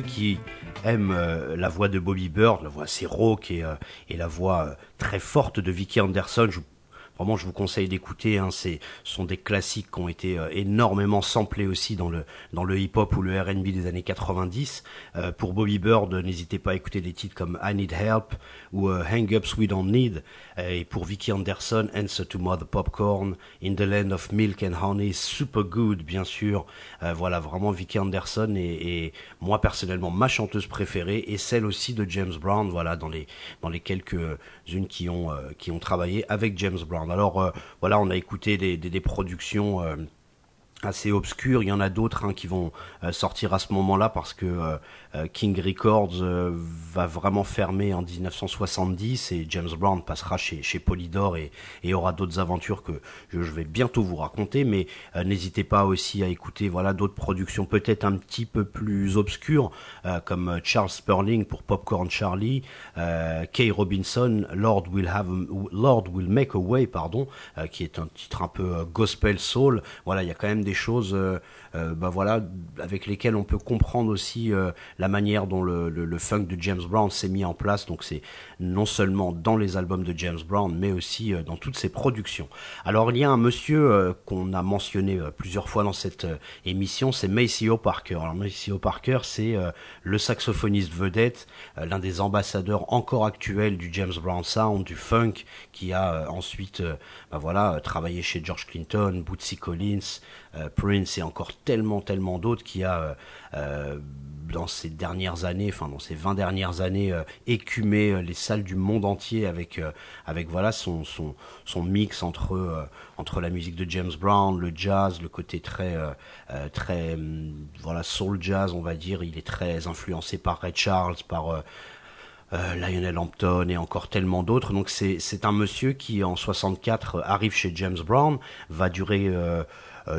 Qui aiment euh, la voix de Bobby Bird, la voix assez rauque et, euh, la voix euh, très forte de Vicky Anderson, je je vous conseille d'écouter. Hein, ce sont des classiques qui ont été euh, énormément samplés aussi dans le dans le hip-hop ou le R&B des années 90. Euh, pour Bobby Bird, n'hésitez pas à écouter des titres comme I Need Help ou euh, Hang Ups We Don't Need. Et pour Vicky Anderson, Answer to Mother Popcorn, In the Land of Milk and Honey, Super Good, bien sûr. Voilà, vraiment Vicky Anderson est, est, moi personnellement ma chanteuse préférée et celle aussi de James Brown. Voilà, dans les dans les quelques unes qui ont euh, qui ont travaillé avec James Brown. Alors euh, voilà, on a écouté des, productions. euh, assez obscurs. Il y en a d'autres hein, qui vont sortir à ce moment-là parce que King Records euh, va vraiment fermer en 1970 et James Brown passera chez, Polydor et, aura d'autres aventures que je, vais bientôt vous raconter. Mais euh, n'hésitez pas aussi à écouter voilà d'autres productions peut-être un petit peu plus obscures euh, comme euh, Charles Sperling pour Popcorn Charlie, euh, Kay Robinson, Lord Will Have Lord Will Make a Way pardon, euh, qui est un titre un peu euh, gospel soul. Voilà, il y a quand même des choses euh, euh, bah voilà avec lesquelles on peut comprendre aussi euh, la manière dont le, le, le funk de James Brown s'est mis en place. Donc c'est non seulement dans les albums de James Brown, mais aussi euh, dans toutes ses productions. Alors il y a un monsieur euh, qu'on a mentionné euh, plusieurs fois dans cette euh, émission, c'est Maceo Parker. Alors Maceo Parker, c'est euh, le saxophoniste vedette, euh, l'un des ambassadeurs encore actuels du James Brown Sound, du funk, qui a euh, ensuite euh, bah voilà, euh, travaillé chez George Clinton, Bootsy Collins, euh, Prince et encore tellement, tellement d'autres qui a euh, euh, dans ces dernières années, enfin dans ces 20 dernières années, euh, écumé les salles du monde entier avec, avec voilà son, son, son mix entre, entre la musique de James Brown, le jazz, le côté très, très hum, voilà, soul jazz, on va dire. Il est très influencé par Ray Charles, par Lionel Hampton et encore tellement d'autres. Donc c'est un monsieur qui en 64 euh, arrive chez James Brown, va durer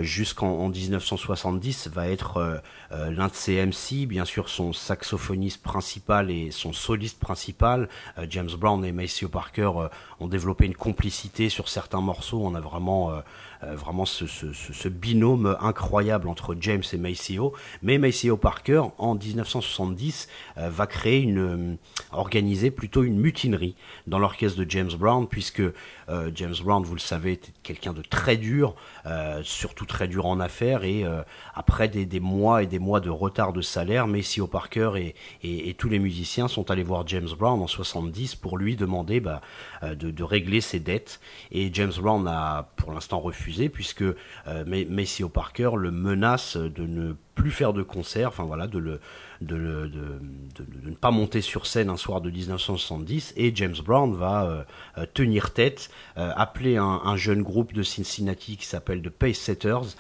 jusqu'en en 1970, va être euh, euh, l'un de ses MC, bien sûr son saxophoniste principal et son soliste principal. Euh, James Brown et Maceo Parker euh, ont développé une complicité sur certains morceaux. On a vraiment euh, euh, vraiment ce, binôme incroyable entre James et Maceo. Mais Maceo Parker, en 1970, euh, va créer une, euh, organiser plutôt une mutinerie dans l'orchestre de James Brown, puisque euh, James Brown, vous le savez, était quelqu'un de très dur, euh, surtout très dur en affaires, et euh, après des, mois et des mois de retard de salaire, Maceo Parker et, tous les musiciens sont allés voir James Brown en 70 pour lui demander bah, euh, de, de régler ses dettes. Et James Brown a pour l'instant refusé, puisque euh, Ma- Maceo Parker le menace de ne plus faire de concert, enfin voilà, de ne pas monter sur scène un soir de 1970 et James Brown va euh, euh, tenir tête, appeler un, un jeune groupe de Cincinnati qui s'appelle The Pace Setters,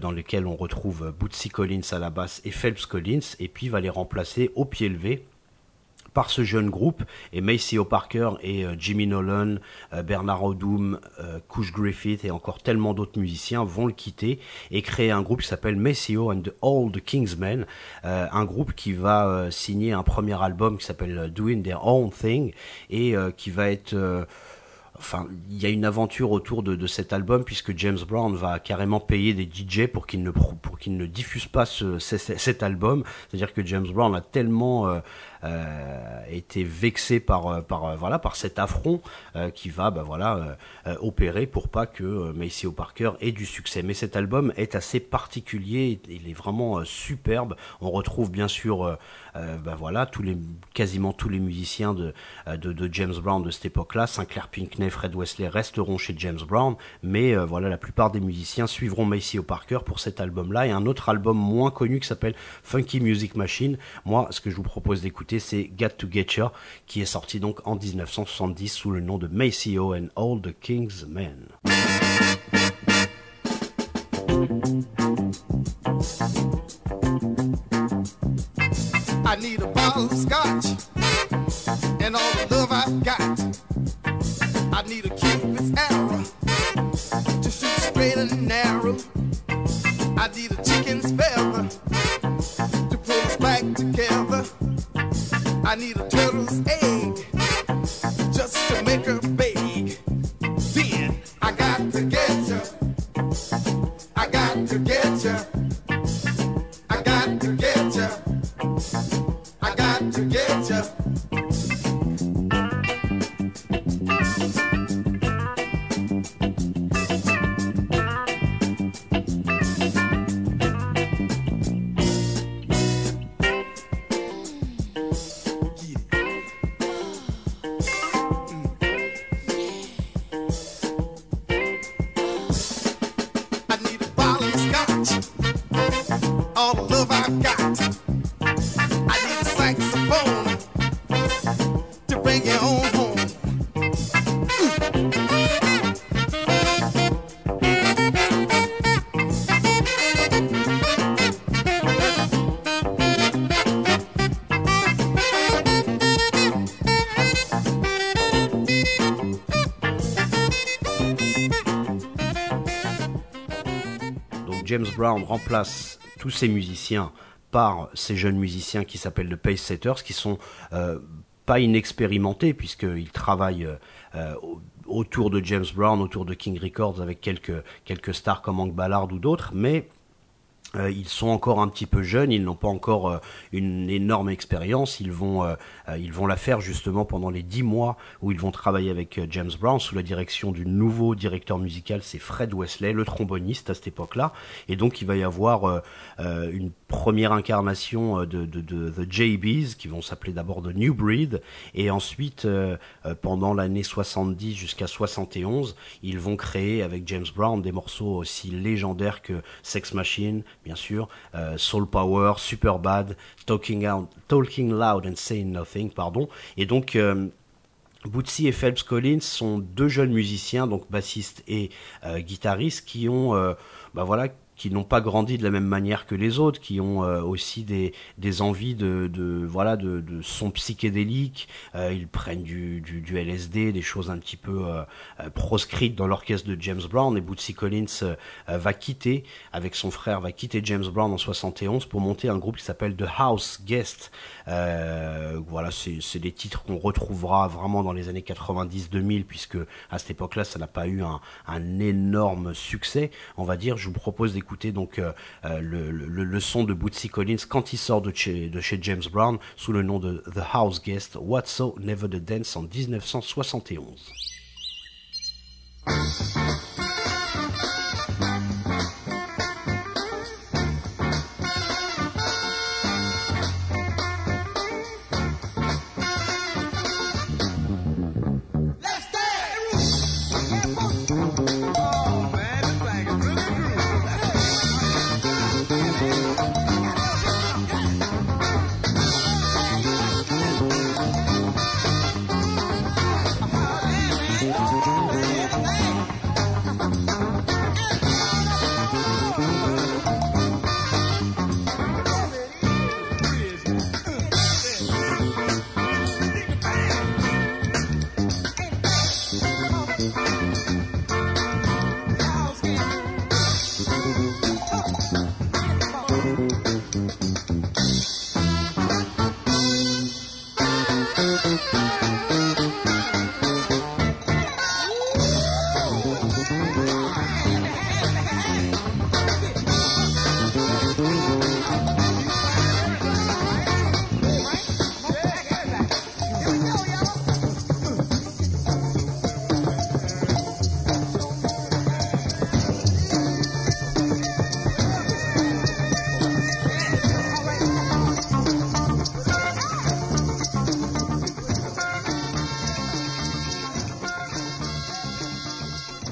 dans lequel on retrouve Bootsy Collins à la basse et Phelps Collins, et puis va les remplacer au pied levé par ce jeune groupe et Maceo Parker et euh, Jimmy Nolan, euh, Bernard Odum, euh, Couch Griffith et encore tellement d'autres musiciens vont le quitter et créer un groupe qui s'appelle Maceo and the Old Kingsmen, euh, un groupe qui va signer un premier album qui s'appelle Doing Their Own Thing et qui va être Enfin, il y a une aventure autour de, cet album puisque James Brown va carrément payer des DJ pour qu'ils ne pour qu'ils ne diffusent pas ce, ce- ce- cet album. C'est-à-dire que James Brown a tellement euh, été vexé par euh, par euh, voilà par cet affront qui va bah voilà opérer pour pas que Maceo Parker ait du succès. Mais cet album est assez particulier, il est vraiment superbe. On retrouve bien sûr bah voilà quasiment tous les musiciens de de, James Brown de cette époque-là. Sinclair Pinckney, Fred Wesley resteront chez James Brown, mais voilà la plupart des musiciens suivront Maceo Parker pour cet album-là et un autre album moins connu qui s'appelle Funky Music Machine. Moi, ce que je vous propose d'écouter, c'est Got to Get Ya, qui est sorti donc en 1970 sous le nom de Maceo and All the King's Men. I need a bottle of scotch and all the love I've got. I need a cupid's arrow to shoot straight and narrow. I need a chicken's I need a turtle's Brown remplace tous ces musiciens par ces jeunes musiciens qui s'appellent The Pace Setters, qui sont euh, pas inexpérimentés puisqu'ils travaillent euh, au- autour de James Brown, autour de King Records avec quelques, quelques stars comme Hank Ballard ou d'autres, mais euh, ils sont encore un petit peu jeunes, ils n'ont pas encore euh, une énorme expérience. Ils vont, euh, ils vont la faire justement pendant les dix mois où ils vont travailler avec James Brown sous la direction du nouveau directeur musical, c'est Fred Wesley, le tromboniste à cette époque-là. Et donc il va y avoir une première incarnation de, The JBs qui vont s'appeler d'abord The New Breed et ensuite pendant l'année 70 jusqu'à 71 ils vont créer avec James Brown des morceaux aussi légendaires que Sex Machine bien sûr euh, Soul Power Superbad Talking Out Talking Loud and Saying Nothing pardon. Et donc euh, Bootsy et Phelps Collins sont deux jeunes musiciens, donc bassistes et euh, guitaristes, qui ont, bah qui n'ont pas grandi de la même manière que les autres, qui ont euh, aussi des, des envies de, de voilà de, de sons psychédéliques. Euh, ils prennent du, du, LSD, des choses un petit peu euh, proscrites dans l'orchestre de James Brown. Et Bootsy Collins va quitter, avec son frère, va quitter James Brown en 71 pour monter un groupe qui s'appelle The House Guest. Euh, voilà, c'est des titres qu'on retrouvera vraiment dans les années 90-2000, puisque à cette époque-là, ça n'a pas eu un, énorme succès, on va dire. Je vous propose d'écouter donc euh, euh, le, son de Bootsy Collins quand il sort de chez, de chez James Brown sous le nom de The House Guest, What's So Never the Dance en 1971.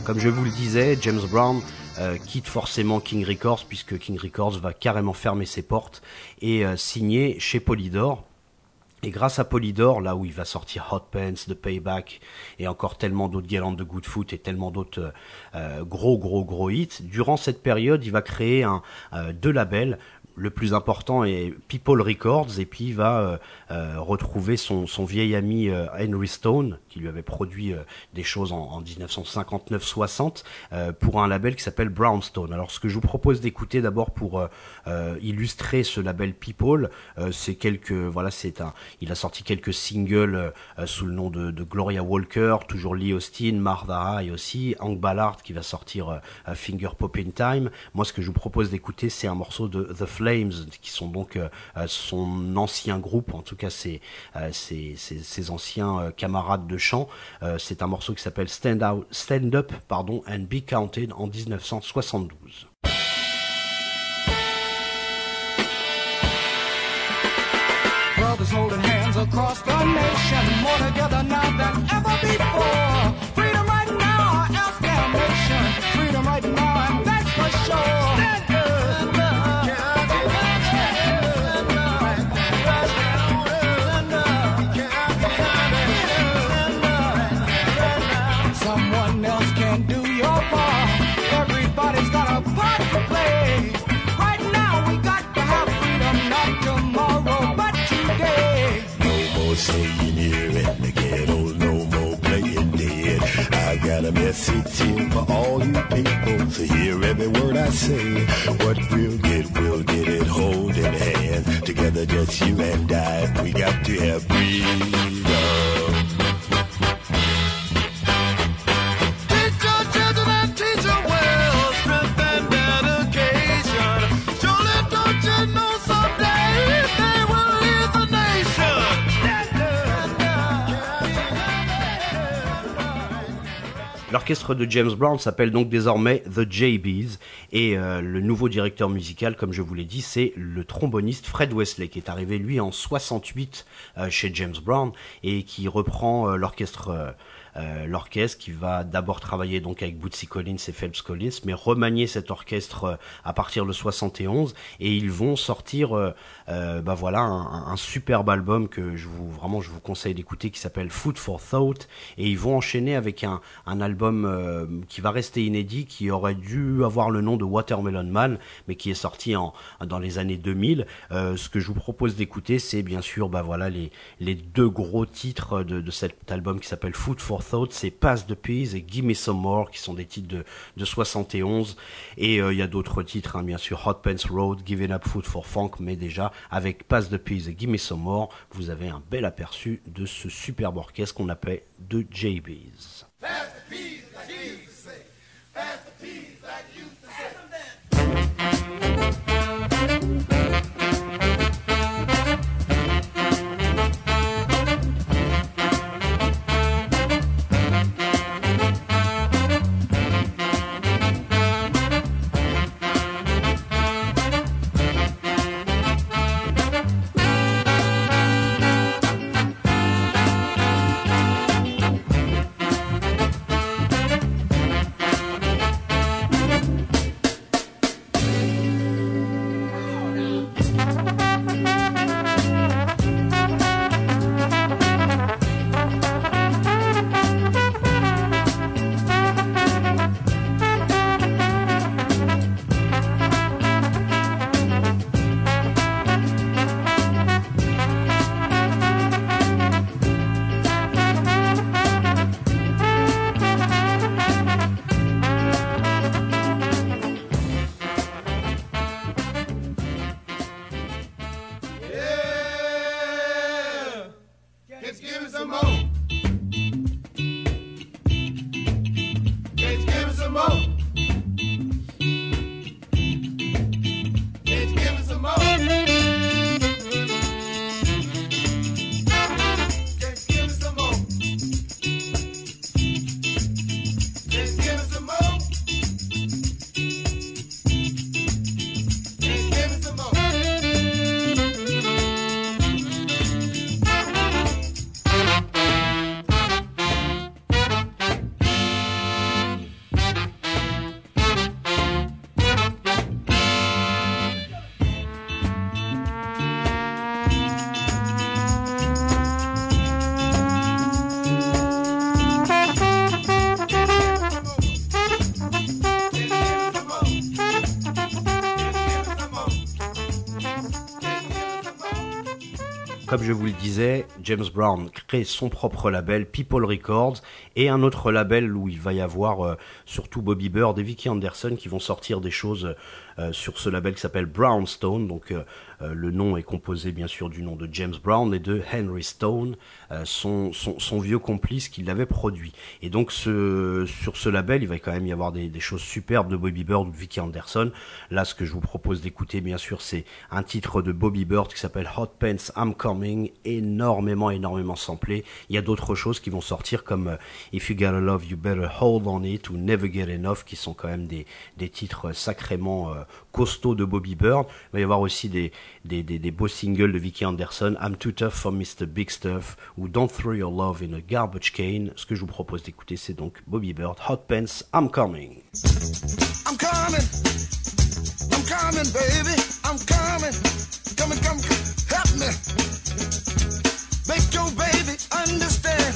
Comme je vous le disais, James Brown euh, quitte forcément King Records puisque King Records va carrément fermer ses portes et euh, signer chez Polydor. Et grâce à Polydor, là où il va sortir Hot Pants, The Payback et encore tellement d'autres galantes de Good Foot et tellement d'autres euh, gros gros gros hits, durant cette période, il va créer un, deux labels. Le plus important est People Records et puis il va euh, euh, retrouver son, son vieil ami euh, Henry Stone qui lui avait produit des choses en, en 1959-60 euh, pour un label qui s'appelle Brownstone. Alors ce que je vous propose d'écouter d'abord pour illustrer ce label People, c'est quelques voilà c'est un il a sorti quelques singles sous le nom de, Gloria Walker, toujours Lee Austin, Martha et aussi Hank Ballard qui va sortir Finger Poppin' Time. Moi ce que je vous propose d'écouter c'est un morceau de The Qui sont donc euh, euh, son ancien groupe, en tout cas ses, euh, ses, ses- anciens camarades de chant. C'est un morceau qui s'appelle Stand Out, Stand Up, pardon, and Be Counted en 1972. Brothers holding hands across the nation, more together now than ever before. Freedom right now, our damnation. Freedom right now, saying here in the ghetto, no more playing dead. I got a message here for all you people to hear every word I say. What we'll get, we'll get it holding hands. Together, just you and I, we got to have peace. L'orchestre de James Brown s'appelle donc désormais The JBs et euh, le nouveau directeur musical, comme je vous l'ai dit, c'est le tromboniste Fred Wesley qui est arrivé lui en 68 euh, chez James Brown et qui reprend euh, l'orchestre. l'orchestre qui va d'abord travailler donc avec Bootsy Collins et Phelps Collins, mais remanier cet orchestre à partir de 71 et ils vont sortir, euh, bah voilà, un, un superbe album que je vous vraiment je vous conseille d'écouter qui s'appelle Food for Thought et ils vont enchaîner avec un, un album euh, qui va rester inédit, qui aurait dû avoir le nom de Watermelon Man, mais qui est sorti en dans les années 2000. Euh, ce que je vous propose d'écouter, c'est bien sûr, bah voilà les les deux gros titres de, de cet album qui s'appelle Food for Thought, c'est Pass the Peas et Give Me Some More, qui sont des titres de, de 71. Et euh, il y a d'autres titres, hein, bien sûr, Hot Pants Road, Giving Up Food for Funk, mais déjà, avec Pass the Peas et Some More, vous avez un bel aperçu de ce superbe orchestre qu'on appelle The JBs. Comme je vous le disais, James Brown crée son propre label, People Records, et un autre label où il va y avoir euh, surtout Bobby Bird et Vicky Anderson qui vont sortir des choses euh, sur ce label qui s'appelle Brownstone. Euh, le nom est composé bien sûr du nom de James Brown et de Henry Stone, euh, son, son, son vieux complice qui l'avait produit. Et donc ce, sur ce label, il va quand même y avoir des, des choses superbes de Bobby Bird ou de Vicky Anderson. Là, ce que je vous propose d'écouter, bien sûr, c'est un titre de Bobby Bird qui s'appelle Hot Pants I'm Coming, énormément, énormément samplé. Il y a d'autres choses qui vont sortir comme euh, If You Gotta Love, You Better Hold On It ou Never Get Enough, qui sont quand même des, des titres sacrément euh, costauds de Bobby Bird. Il va y avoir aussi des, des, des, des beaux singles de Vicky Anderson, I'm Too Tough for Mr. Big Stuff ou Don't Throw Your Love in a Garbage Can. Ce que je vous propose d'écouter, c'est donc Bobby Bird, Hot Pants I'm Coming. I'm coming. I'm coming, baby. I'm coming. Coming, come. Help me. Make your baby understand.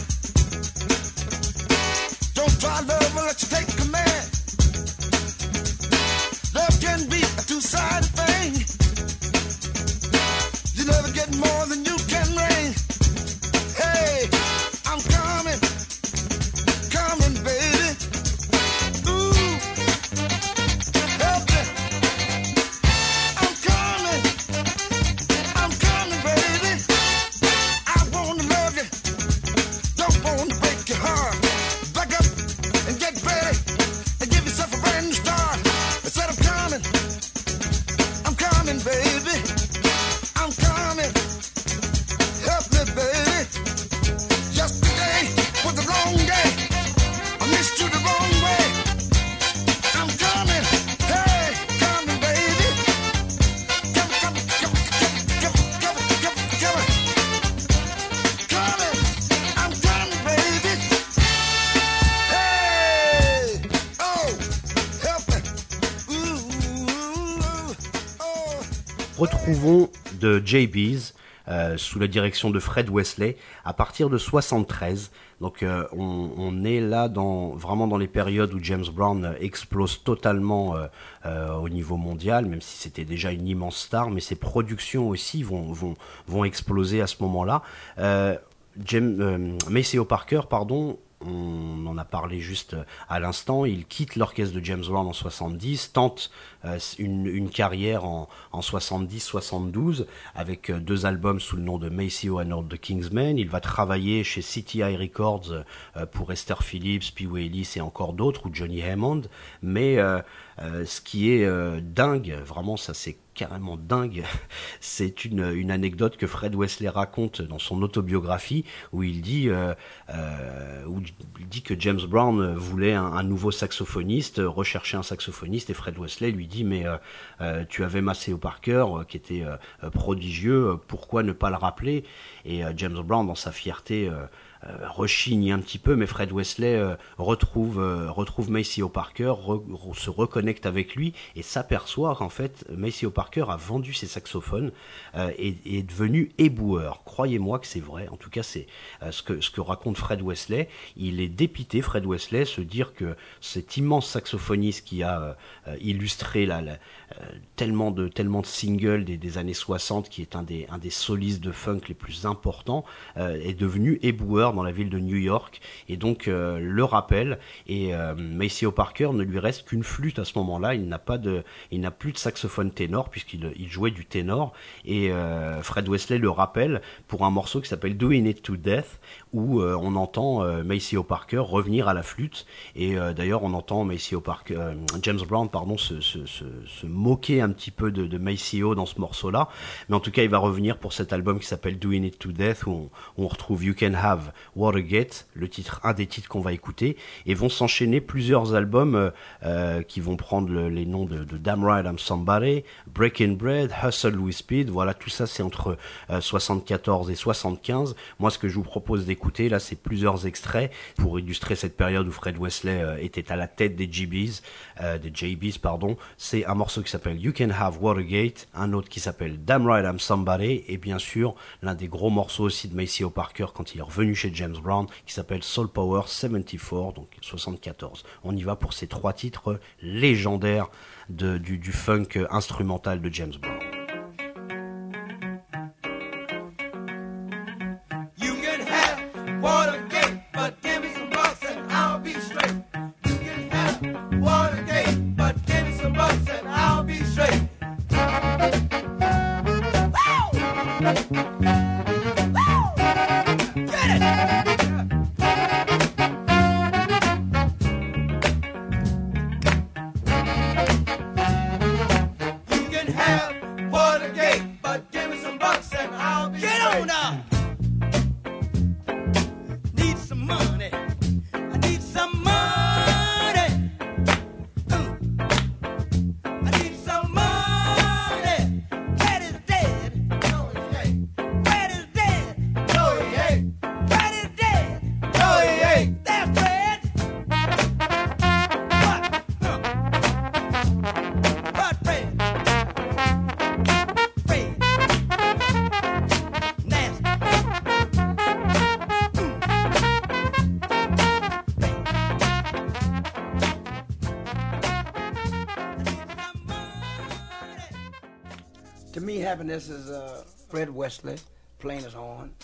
Don't try love let you take command. Love can be a two-sided thing. You never get more than you can bring. Hey, I'm coming. Retrouvons de JB's euh, sous la direction de Fred Wesley à partir de 73. Donc euh, on, est là dans vraiment dans les périodes où James Brown euh, explose totalement euh, au niveau mondial, même si c'était déjà une immense star, mais ses productions aussi vont vont vont exploser à ce moment-là. James, Maceo Parker, pardon, on en a parlé juste à l'instant, il quitte l'orchestre de James Brown en 70, tente euh, une, carrière en, en 70-72 avec euh, deux albums sous le nom de Maceo and the Kingsmen. Il va travailler chez CTI Records euh, pour Esther Phillips, Pee Wee Ellis et encore d'autres, ou Johnny Hammond. Mais euh, euh, ce qui est euh, dingue, vraiment ça c'est carrément dingue, c'est une, anecdote que Fred Wesley raconte dans son autobiographie où il dit, euh, euh, que James Brown voulait un, nouveau saxophoniste, recherchait un saxophoniste et Fred Wesley lui dit mais euh, tu avais Maceo Parker qui était prodigieux, pourquoi ne pas le rappeler? Et James Brown dans sa fierté rechigne un petit peu, mais Fred Wesley euh, retrouve euh, retrouve Maceo Parker, se reconnecte avec lui et s'aperçoit qu'en fait Maceo Parker a vendu ses saxophones euh, et, est devenu éboueur. Croyez-moi que c'est vrai. En tout cas, c'est euh, ce que raconte Fred Wesley. Il est dépité, Fred Wesley, se dire que cet immense saxophoniste qui a euh, euh, illustré euh, tellement de tellement de singles des, des années 60, qui est un des un des solistes de funk les plus importants, euh, est devenu éboueur dans la ville de New York. Et donc euh, le rappelle et euh, Maceo Parker ne lui reste qu'une flûte à ce moment-là. Il n'a pas de il n'a plus de saxophone ténor puisqu'il il jouait du ténor. Et euh, Fred Wesley le rappelle pour un morceau qui s'appelle Doing It to Death où euh, on entend euh, Maceo Parker revenir à la flûte. Et euh, d'ailleurs on entend Maceo Parker James Brown pardon se, se, se, moquer un petit peu de, de dans ce morceau-là. Mais en tout cas il va revenir pour cet album qui s'appelle Doing It to Death où on, on retrouve You Can Have Watergate le titre un des titres qu'on va écouter. Et vont s'enchaîner plusieurs albums qui vont prendre le- les noms de, de Damn Right I'm Somebody Breaking Bread Hustle with Speed. Voilà tout ça c'est entre euh, 74 et 75 moi ce que je vous propose d'écouter là c'est plusieurs extraits pour illustrer cette période où Fred Wesley euh, était à la tête des GBs euh, des JBs pardon. C'est un morceau qui s'appelle You Can Have Watergate un autre qui s'appelle Damn Right I'm Somebody et bien sûr l'un des gros morceaux aussi de Maceo Parker quand il est revenu chez James Brown qui s'appelle Soul Power 74 donc 74 on y va pour ces trois titres légendaires du funk instrumental de James Brown Happiness is uh, Fred Wesley playing his horn.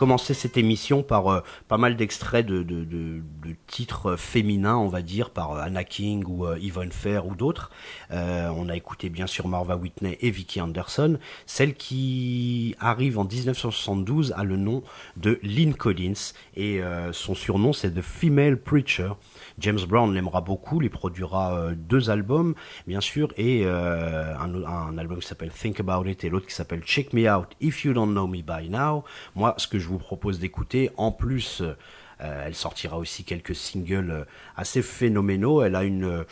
Donc commencer cette émission par euh, pas mal d'extraits de, de- de- de titres féminins, on va dire, par euh, Anna King ou euh, Yvonne Fair ou d'autres. Euh, on a écouté bien sûr Marva Whitney et Vicky Anderson. Celle qui arrive en 1972 a le nom de Lynn Collins et euh, son surnom c'est The Female Preacher. James Brown l'aimera beaucoup, lui produira euh, deux albums, bien sûr, et euh, un, un album qui s'appelle Think About It et l'autre qui s'appelle Check Me Out If You Don't Know Me By Now. Moi, ce que je vous propose d'écouter, en plus, euh, elle sortira aussi quelques singles euh, assez phénoménaux. Elle a une euh,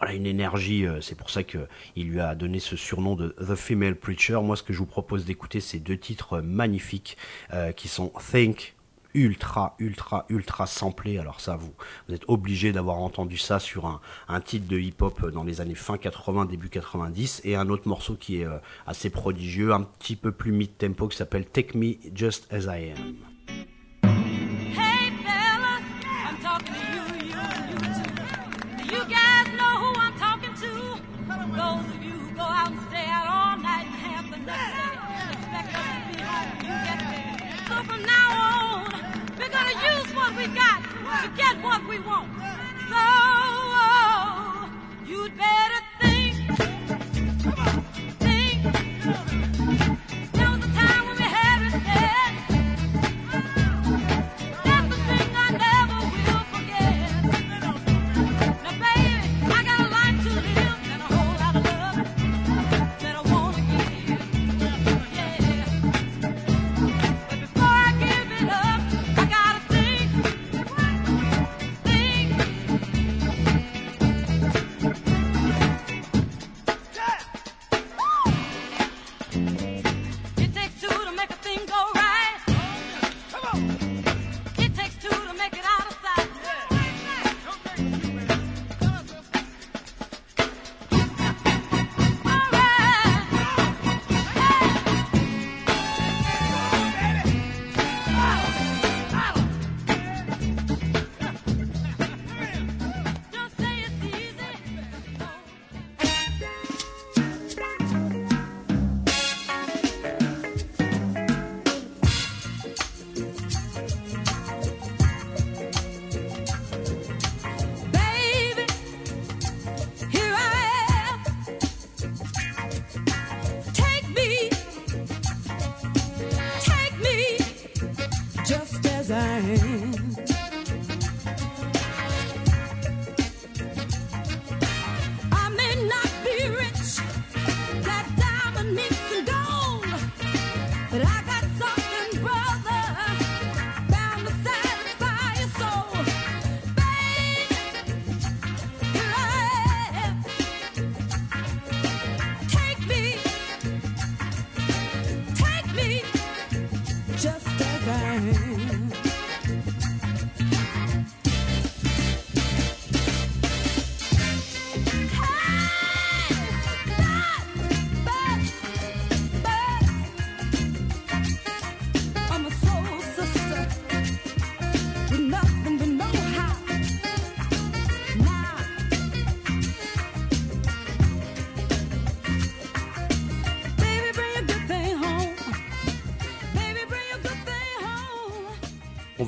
voilà une énergie, euh, c'est pour ça que il lui a donné ce surnom de The Female Preacher. Moi, ce que je vous propose d'écouter, c'est deux titres euh, magnifiques euh, qui sont Think ultra, ultra, ultra samplé. Alors ça, vous, vous êtes obligé d'avoir entendu ça sur un, un titre de hip-hop dans les années fin 80, début 90, et un autre morceau qui est euh, assez prodigieux, un petit peu plus mid-tempo, qui s'appelle Take Me Just As I Am. From now on, we're gonna use what we got to get what we want. So oh, you'd better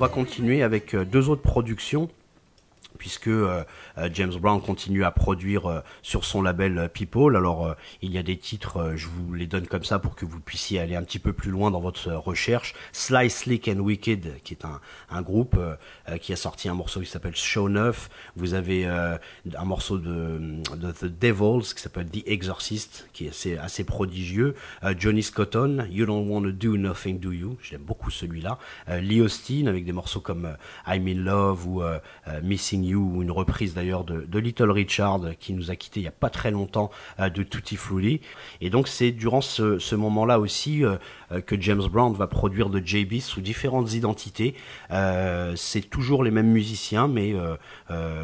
va continuer avec euh, deux autres productions puisque euh, euh, James Brown continue à produire euh, sur son label People. Alors il y a des titres, je vous les donne comme ça pour que vous puissiez aller un petit peu plus loin dans votre recherche. Sly, Slick and Wicked, qui est un, un groupe qui a sorti un morceau qui s'appelle Show 9. Vous avez un morceau de, The Devils qui s'appelle The Exorcist, qui est assez, prodigieux. Johnny Scotton, You Don't Wanna Do Nothing Do You, j'aime beaucoup celui-là. Lee Austin avec des morceaux comme I'm in Love ou euh, Ou une reprise d'ailleurs de, Little Richard qui nous a quitté il y a pas très longtemps euh, de Tutti Frutti. Et donc c'est durant ce, moment-là aussi euh, euh, que James Brown va produire de JB sous différentes identités. C'est toujours les mêmes musiciens, mais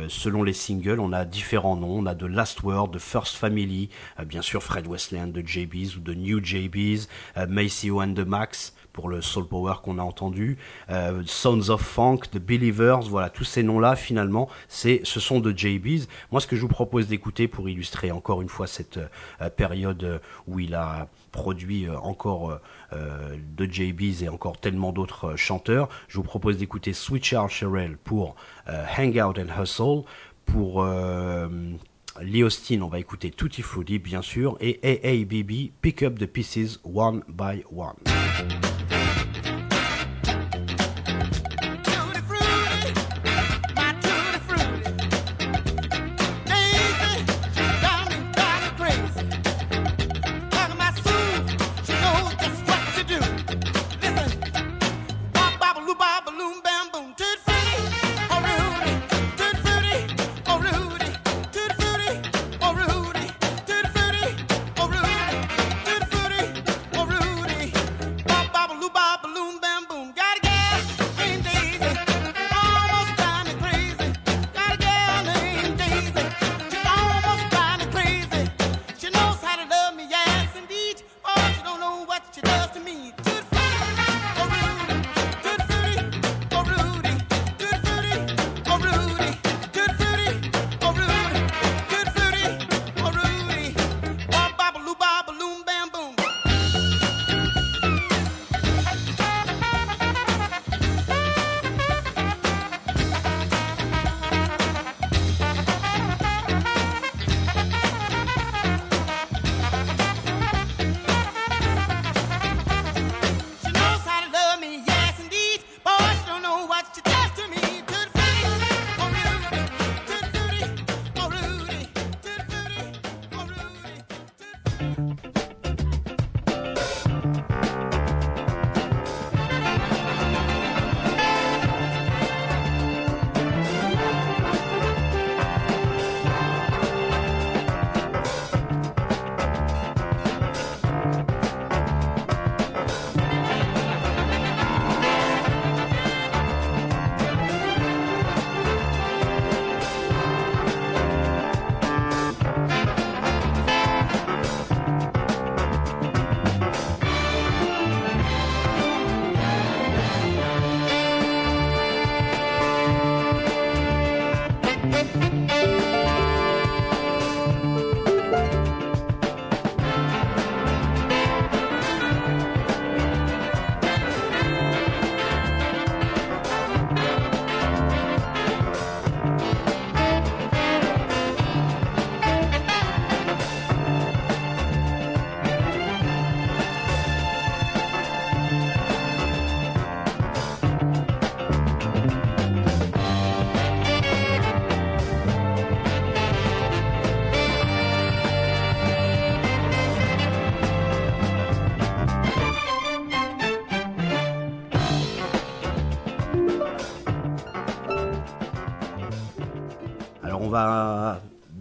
selon les singles, on a différents noms. On a de Last Word, de First Family, bien sûr Fred Westland de JB's ou de New JB's, Macy and the Max pour le soul power qu'on a entendu, euh, Sons of Funk, The Believers, voilà, tous ces noms-là, finalement, c'est, ce sont de JB's. Moi, ce que je vous propose d'écouter pour illustrer encore une fois cette euh, période euh, où il a produit euh, encore de JB's et encore tellement d'autres chanteurs, je vous propose d'écouter Sweet Charles Sherrill pour euh, Hang Out and Hustle, pour Lee Austin, on va écouter Tutti Frutti bien sûr, et AABB, Pick Up the Pieces One by One.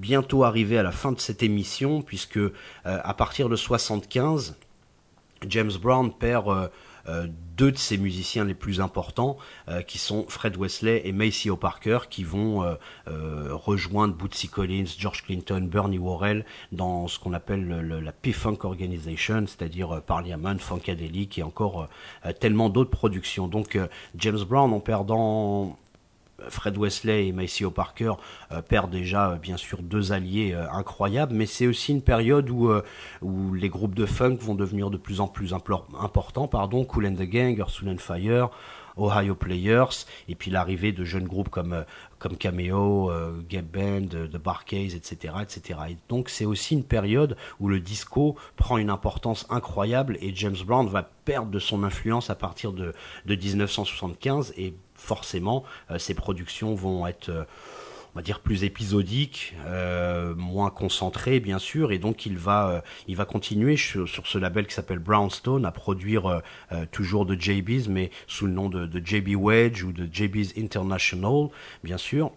Bientôt arriver à la fin de cette émission puisque euh, à partir de 75, James Brown perd euh, euh, deux de ses musiciens les plus importants, qui sont Fred Wesley et Maceo Parker, qui vont rejoindre Bootsy Collins, George Clinton, Bernie Worrell dans ce qu'on appelle le- le- la P-Funk Organization, c'est-à-dire Parliament, Funkadelic et encore tellement d'autres productions. Donc James Brown, en perdant Fred Wesley et Maceo Parker euh, perdent déjà euh, bien sûr deux alliés euh, incroyables, mais c'est aussi une période où, où les groupes de funk vont devenir de plus en plus importants. Pardon, Cool and the Gang, Earth, and Fire, Ohio Players, et puis l'arrivée de jeunes groupes comme comme Cameo, Gap Band, The Barcades, etc., etc. Et donc c'est aussi une période où le disco prend une importance incroyable et James Brown va perdre de son influence à partir de, de 1975 et forcément euh, ses productions vont être euh, on va dire plus épisodiques, euh, moins concentrées bien sûr, et donc il va, il va continuer sur, ce label qui s'appelle Brownstone à produire toujours de JB's, mais sous le nom de, JB Wedge ou de JB's International, bien sûr.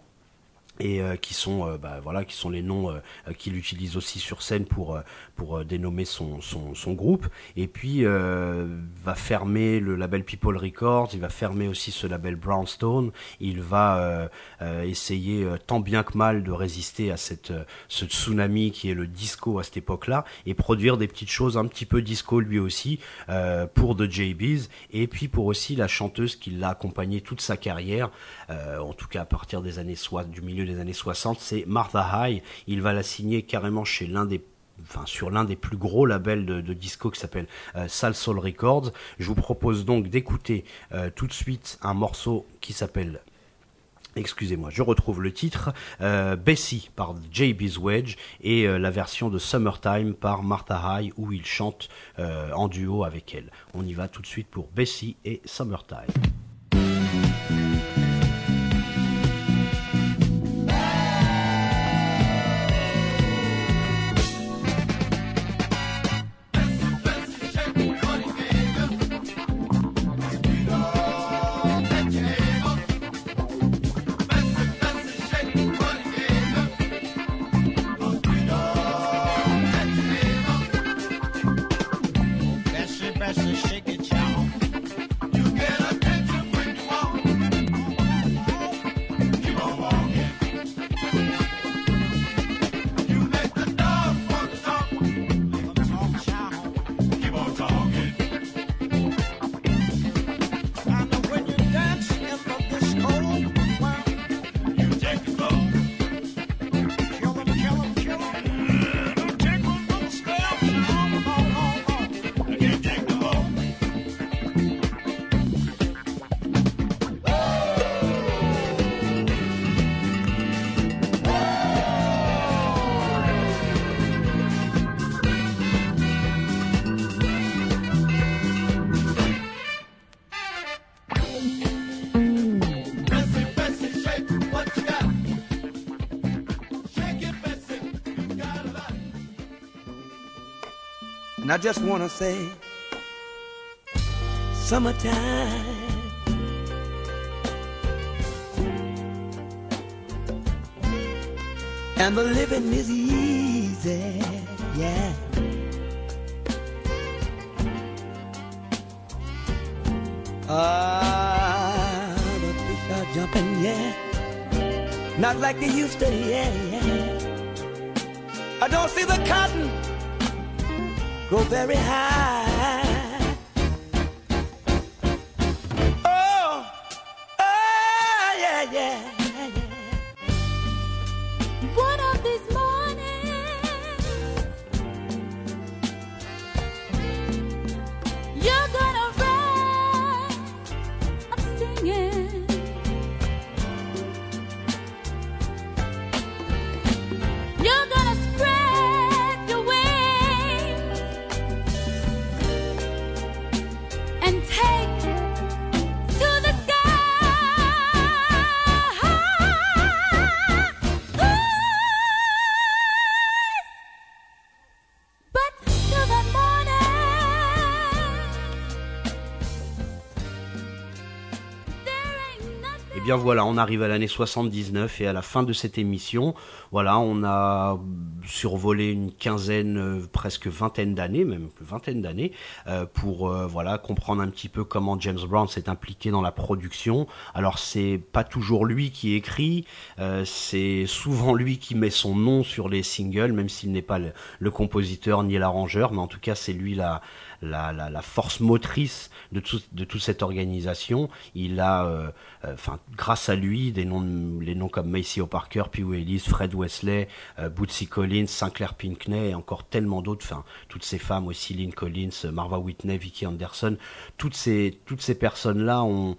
et qui sont bah, voilà qui sont les noms qu'il utilise aussi sur scène pour pour euh, dénommer son, son, groupe. Et puis euh, va fermer le label People Records il va fermer aussi ce label Brownstone. Il va euh, essayer tant bien que mal de résister à cette ce tsunami qui est le disco à cette époque-là et produire des petites choses un petit peu disco lui aussi pour The JBs et puis pour aussi la chanteuse qui l'a accompagné toute sa carrière. En tout cas à partir des années du milieu des années 60 c'est Martha High. Il va la signer carrément chez l'un des Sur l'un des plus gros labels de, disco qui s'appelle euh, Records. Je vous propose donc d'écouter euh, tout de suite un morceau qui s'appelle Excusez-moi, je retrouve le titre euh, Bessie par JB's Wedge et euh, la version de Summertime par Martha High où il chante en duo avec elle. On y va tout de suite pour Bessie et Summertime. And I just want to say, summertime. And the living is easy, yeah. Ah, the fish are jumping, yeah. Not like they used to, yeah, yeah. I don't see the cotton grow very high. Voilà, on arrive à l'année 79 et à la fin de cette émission, voilà, on a survolé une quinzaine, euh, presque vingtaine d'années, même vingtaine d'années, euh, pour euh, voilà comprendre un petit peu comment James Brown s'est impliqué dans la production. Alors c'est pas toujours lui qui écrit, c'est souvent lui qui met son nom sur les singles, même s'il n'est pas le, compositeur ni l'arrangeur, mais en tout cas c'est lui la force motrice de, tout, de toute cette organisation. Il a, euh, euh, enfin, grâce à lui, des noms, les noms comme Maceo Parker, Pee Wee Ellis, Fred Wesley, euh, Bootsy Collins, Sinclair Pinckney et encore tellement d'autres. Enfin, toutes ces femmes aussi, Lynn Collins, Marva Whitney, Vicky Anderson, toutes ces, toutes ces personnes-là ont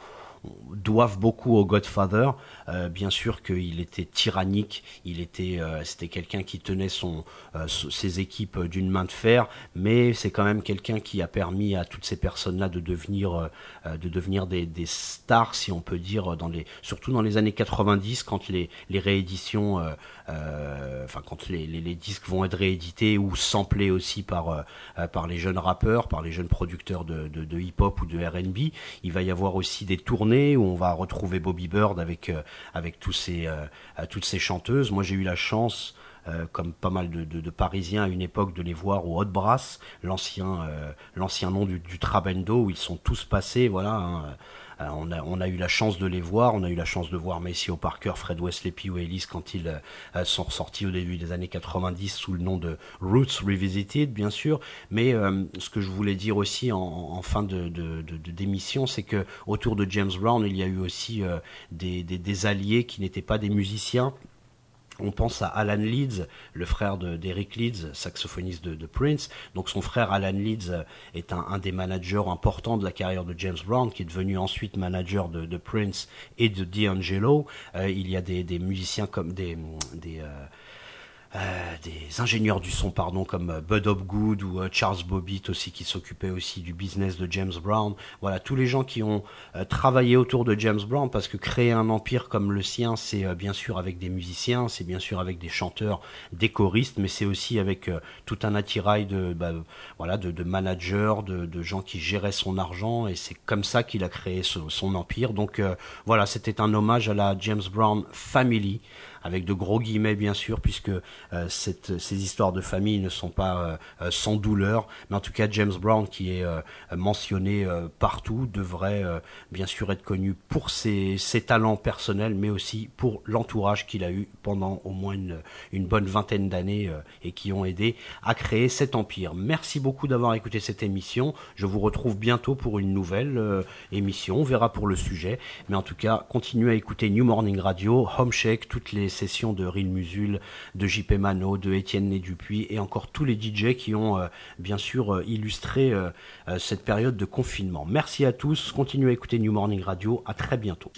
doivent beaucoup au Godfather. Euh, bien sûr qu'il était tyrannique, il était, euh, c'était quelqu'un qui tenait son, euh, ses équipes euh, d'une main de fer, mais c'est quand même quelqu'un qui a permis à toutes ces personnes-là de devenir, euh, de devenir des, des stars, si on peut dire, dans les, surtout dans les années 90, quand les, les rééditions, enfin quand les, les, disques vont être réédités ou samplés aussi par, par les jeunes rappeurs, par les jeunes producteurs de, de, de hip-hop ou de R&B. Il va y avoir aussi des tournées tournée où on va retrouver Bobby Bird avec avec euh, toutes ces chanteuses. Moi, j'ai eu la chance euh, comme pas mal de, Parisiens à une époque, de les voir au Hot Brass, l'ancien euh, l'ancien nom du, du Trabendo, où ils sont tous passés. Voilà, hein. Euh, on, a, eu la chance de les voir, on a eu la chance de voir Maceo Parker, Fred Wesley, Wee Ellis quand ils euh, sont ressortis au début des années 90 sous le nom de Roots Revisited, bien sûr. Mais euh, ce que je voulais dire aussi en, fin de, d'émission, c'est que autour de James Brown, il y a eu aussi euh, des alliés qui n'étaient pas des musiciens. On pense à Alan Leeds, le frère de- d'Eric Leeds, saxophoniste de, Prince. Donc son frère Alan Leeds euh, est un, des managers importants de la carrière de James Brown, qui est devenu ensuite manager de, Prince et de D'Angelo. Euh, il y a des, musiciens comme des, des euh, euh, des ingénieurs du son, pardon, comme euh, Bud Hopgood ou euh, Charles Bobbitt aussi, qui s'occupaient aussi du business de James Brown. Voilà, tous les gens qui ont travaillé autour de James Brown, parce que créer un empire comme le sien, c'est bien sûr avec des musiciens, c'est bien sûr avec des chanteurs, des choristes, mais c'est aussi avec tout un attirail de, bah, voilà, de, de managers, de, de gens qui géraient son argent, et c'est comme ça qu'il a créé son empire. Donc voilà, c'était un hommage à la James Brown Family avec de gros guillemets bien sûr, puisque euh, ces histoires de famille ne sont pas euh, sans douleur. Mais en tout cas, James Brown, qui est euh, mentionné partout, devrait bien sûr être connu pour ses, talents personnels, mais aussi pour l'entourage qu'il a eu pendant au moins une, une bonne vingtaine d'années et qui ont aidé à créer cet empire. Merci beaucoup d'avoir écouté cette émission. Je vous retrouve bientôt pour une nouvelle émission. On verra pour le sujet. Mais en tout cas, continuez à écouter New Morning Radio, Home Shake, toutes les sessions de Ril Musul, de JP Mano, de Étienne Né Dupuis et encore tous les DJ qui ont euh, bien sûr euh, illustré euh, cette période de confinement. Merci à tous. Continuez à écouter New Morning Radio. À très bientôt.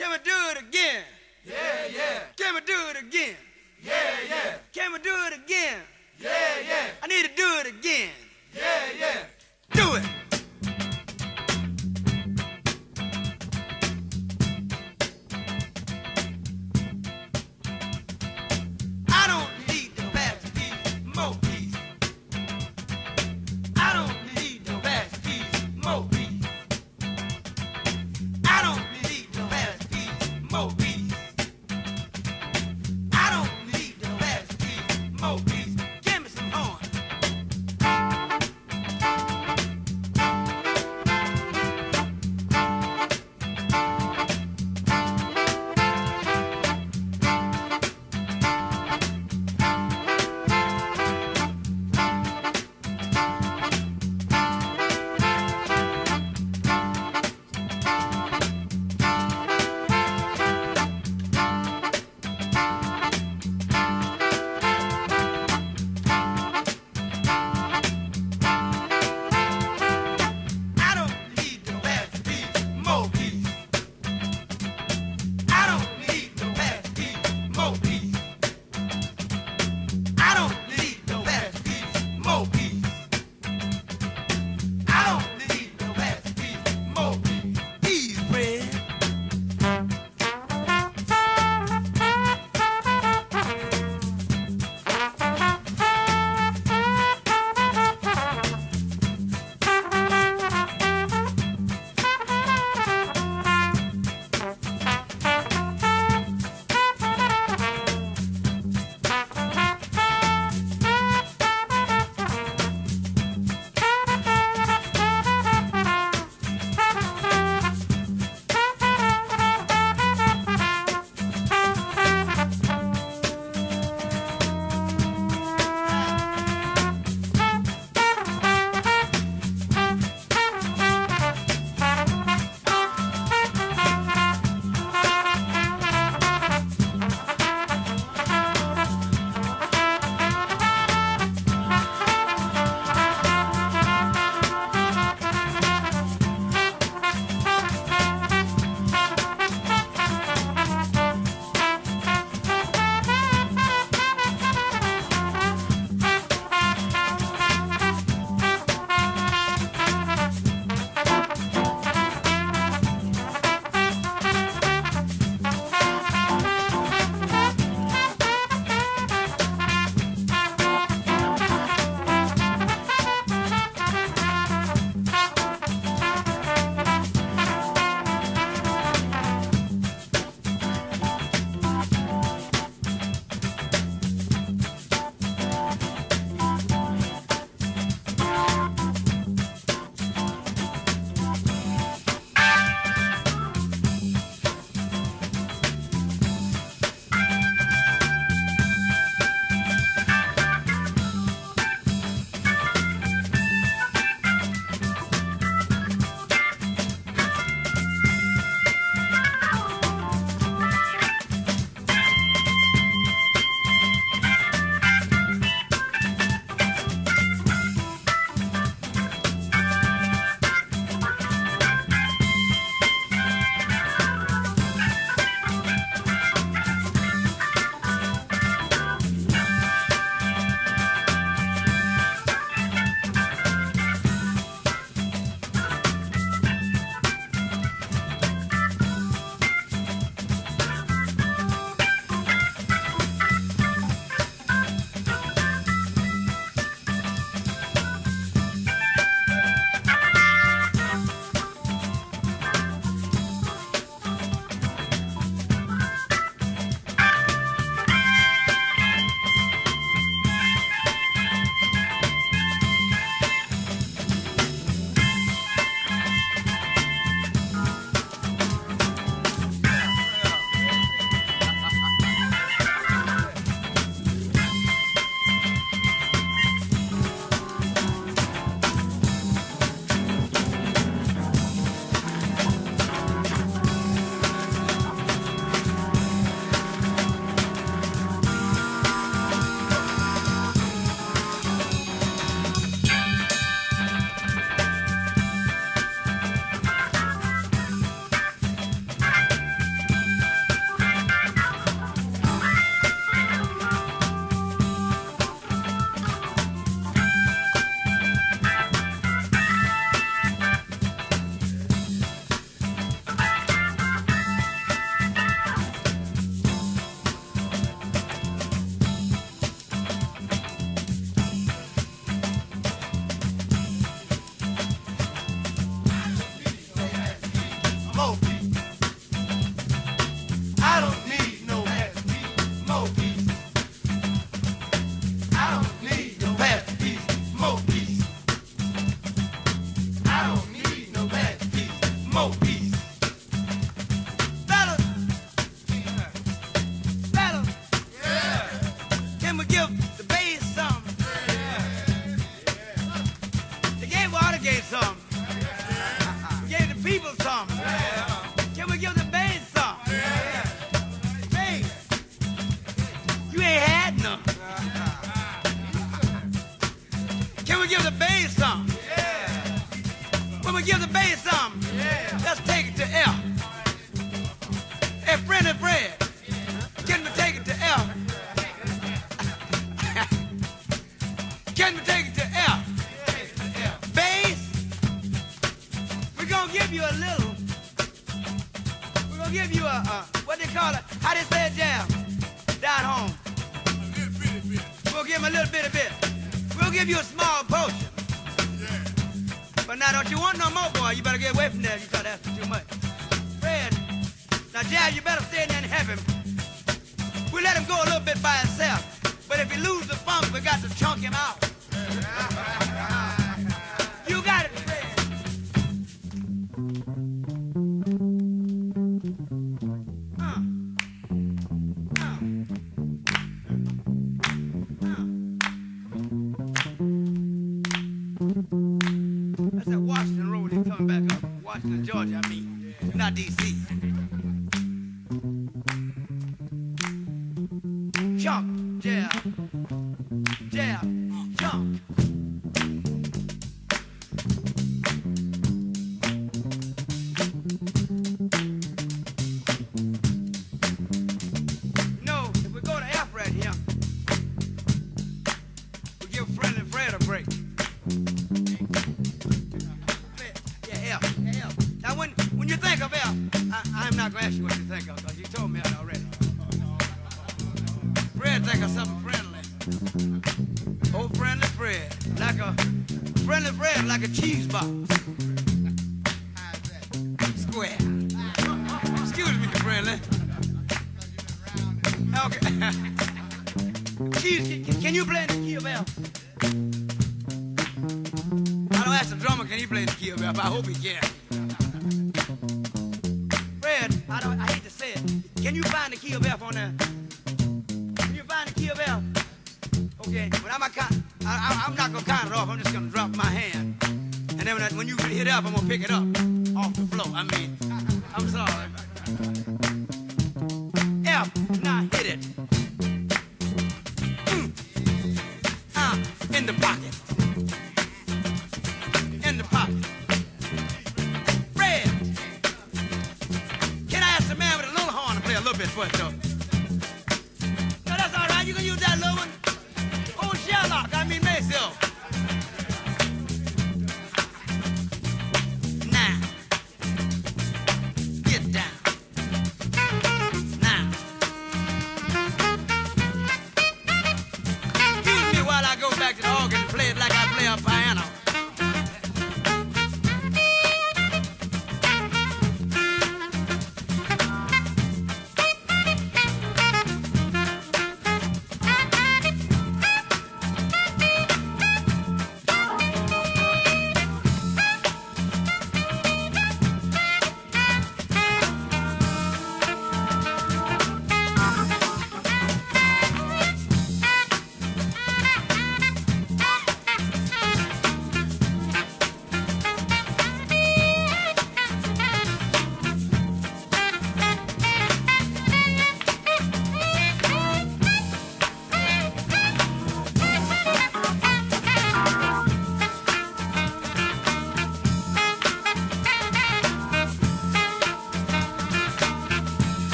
Get away from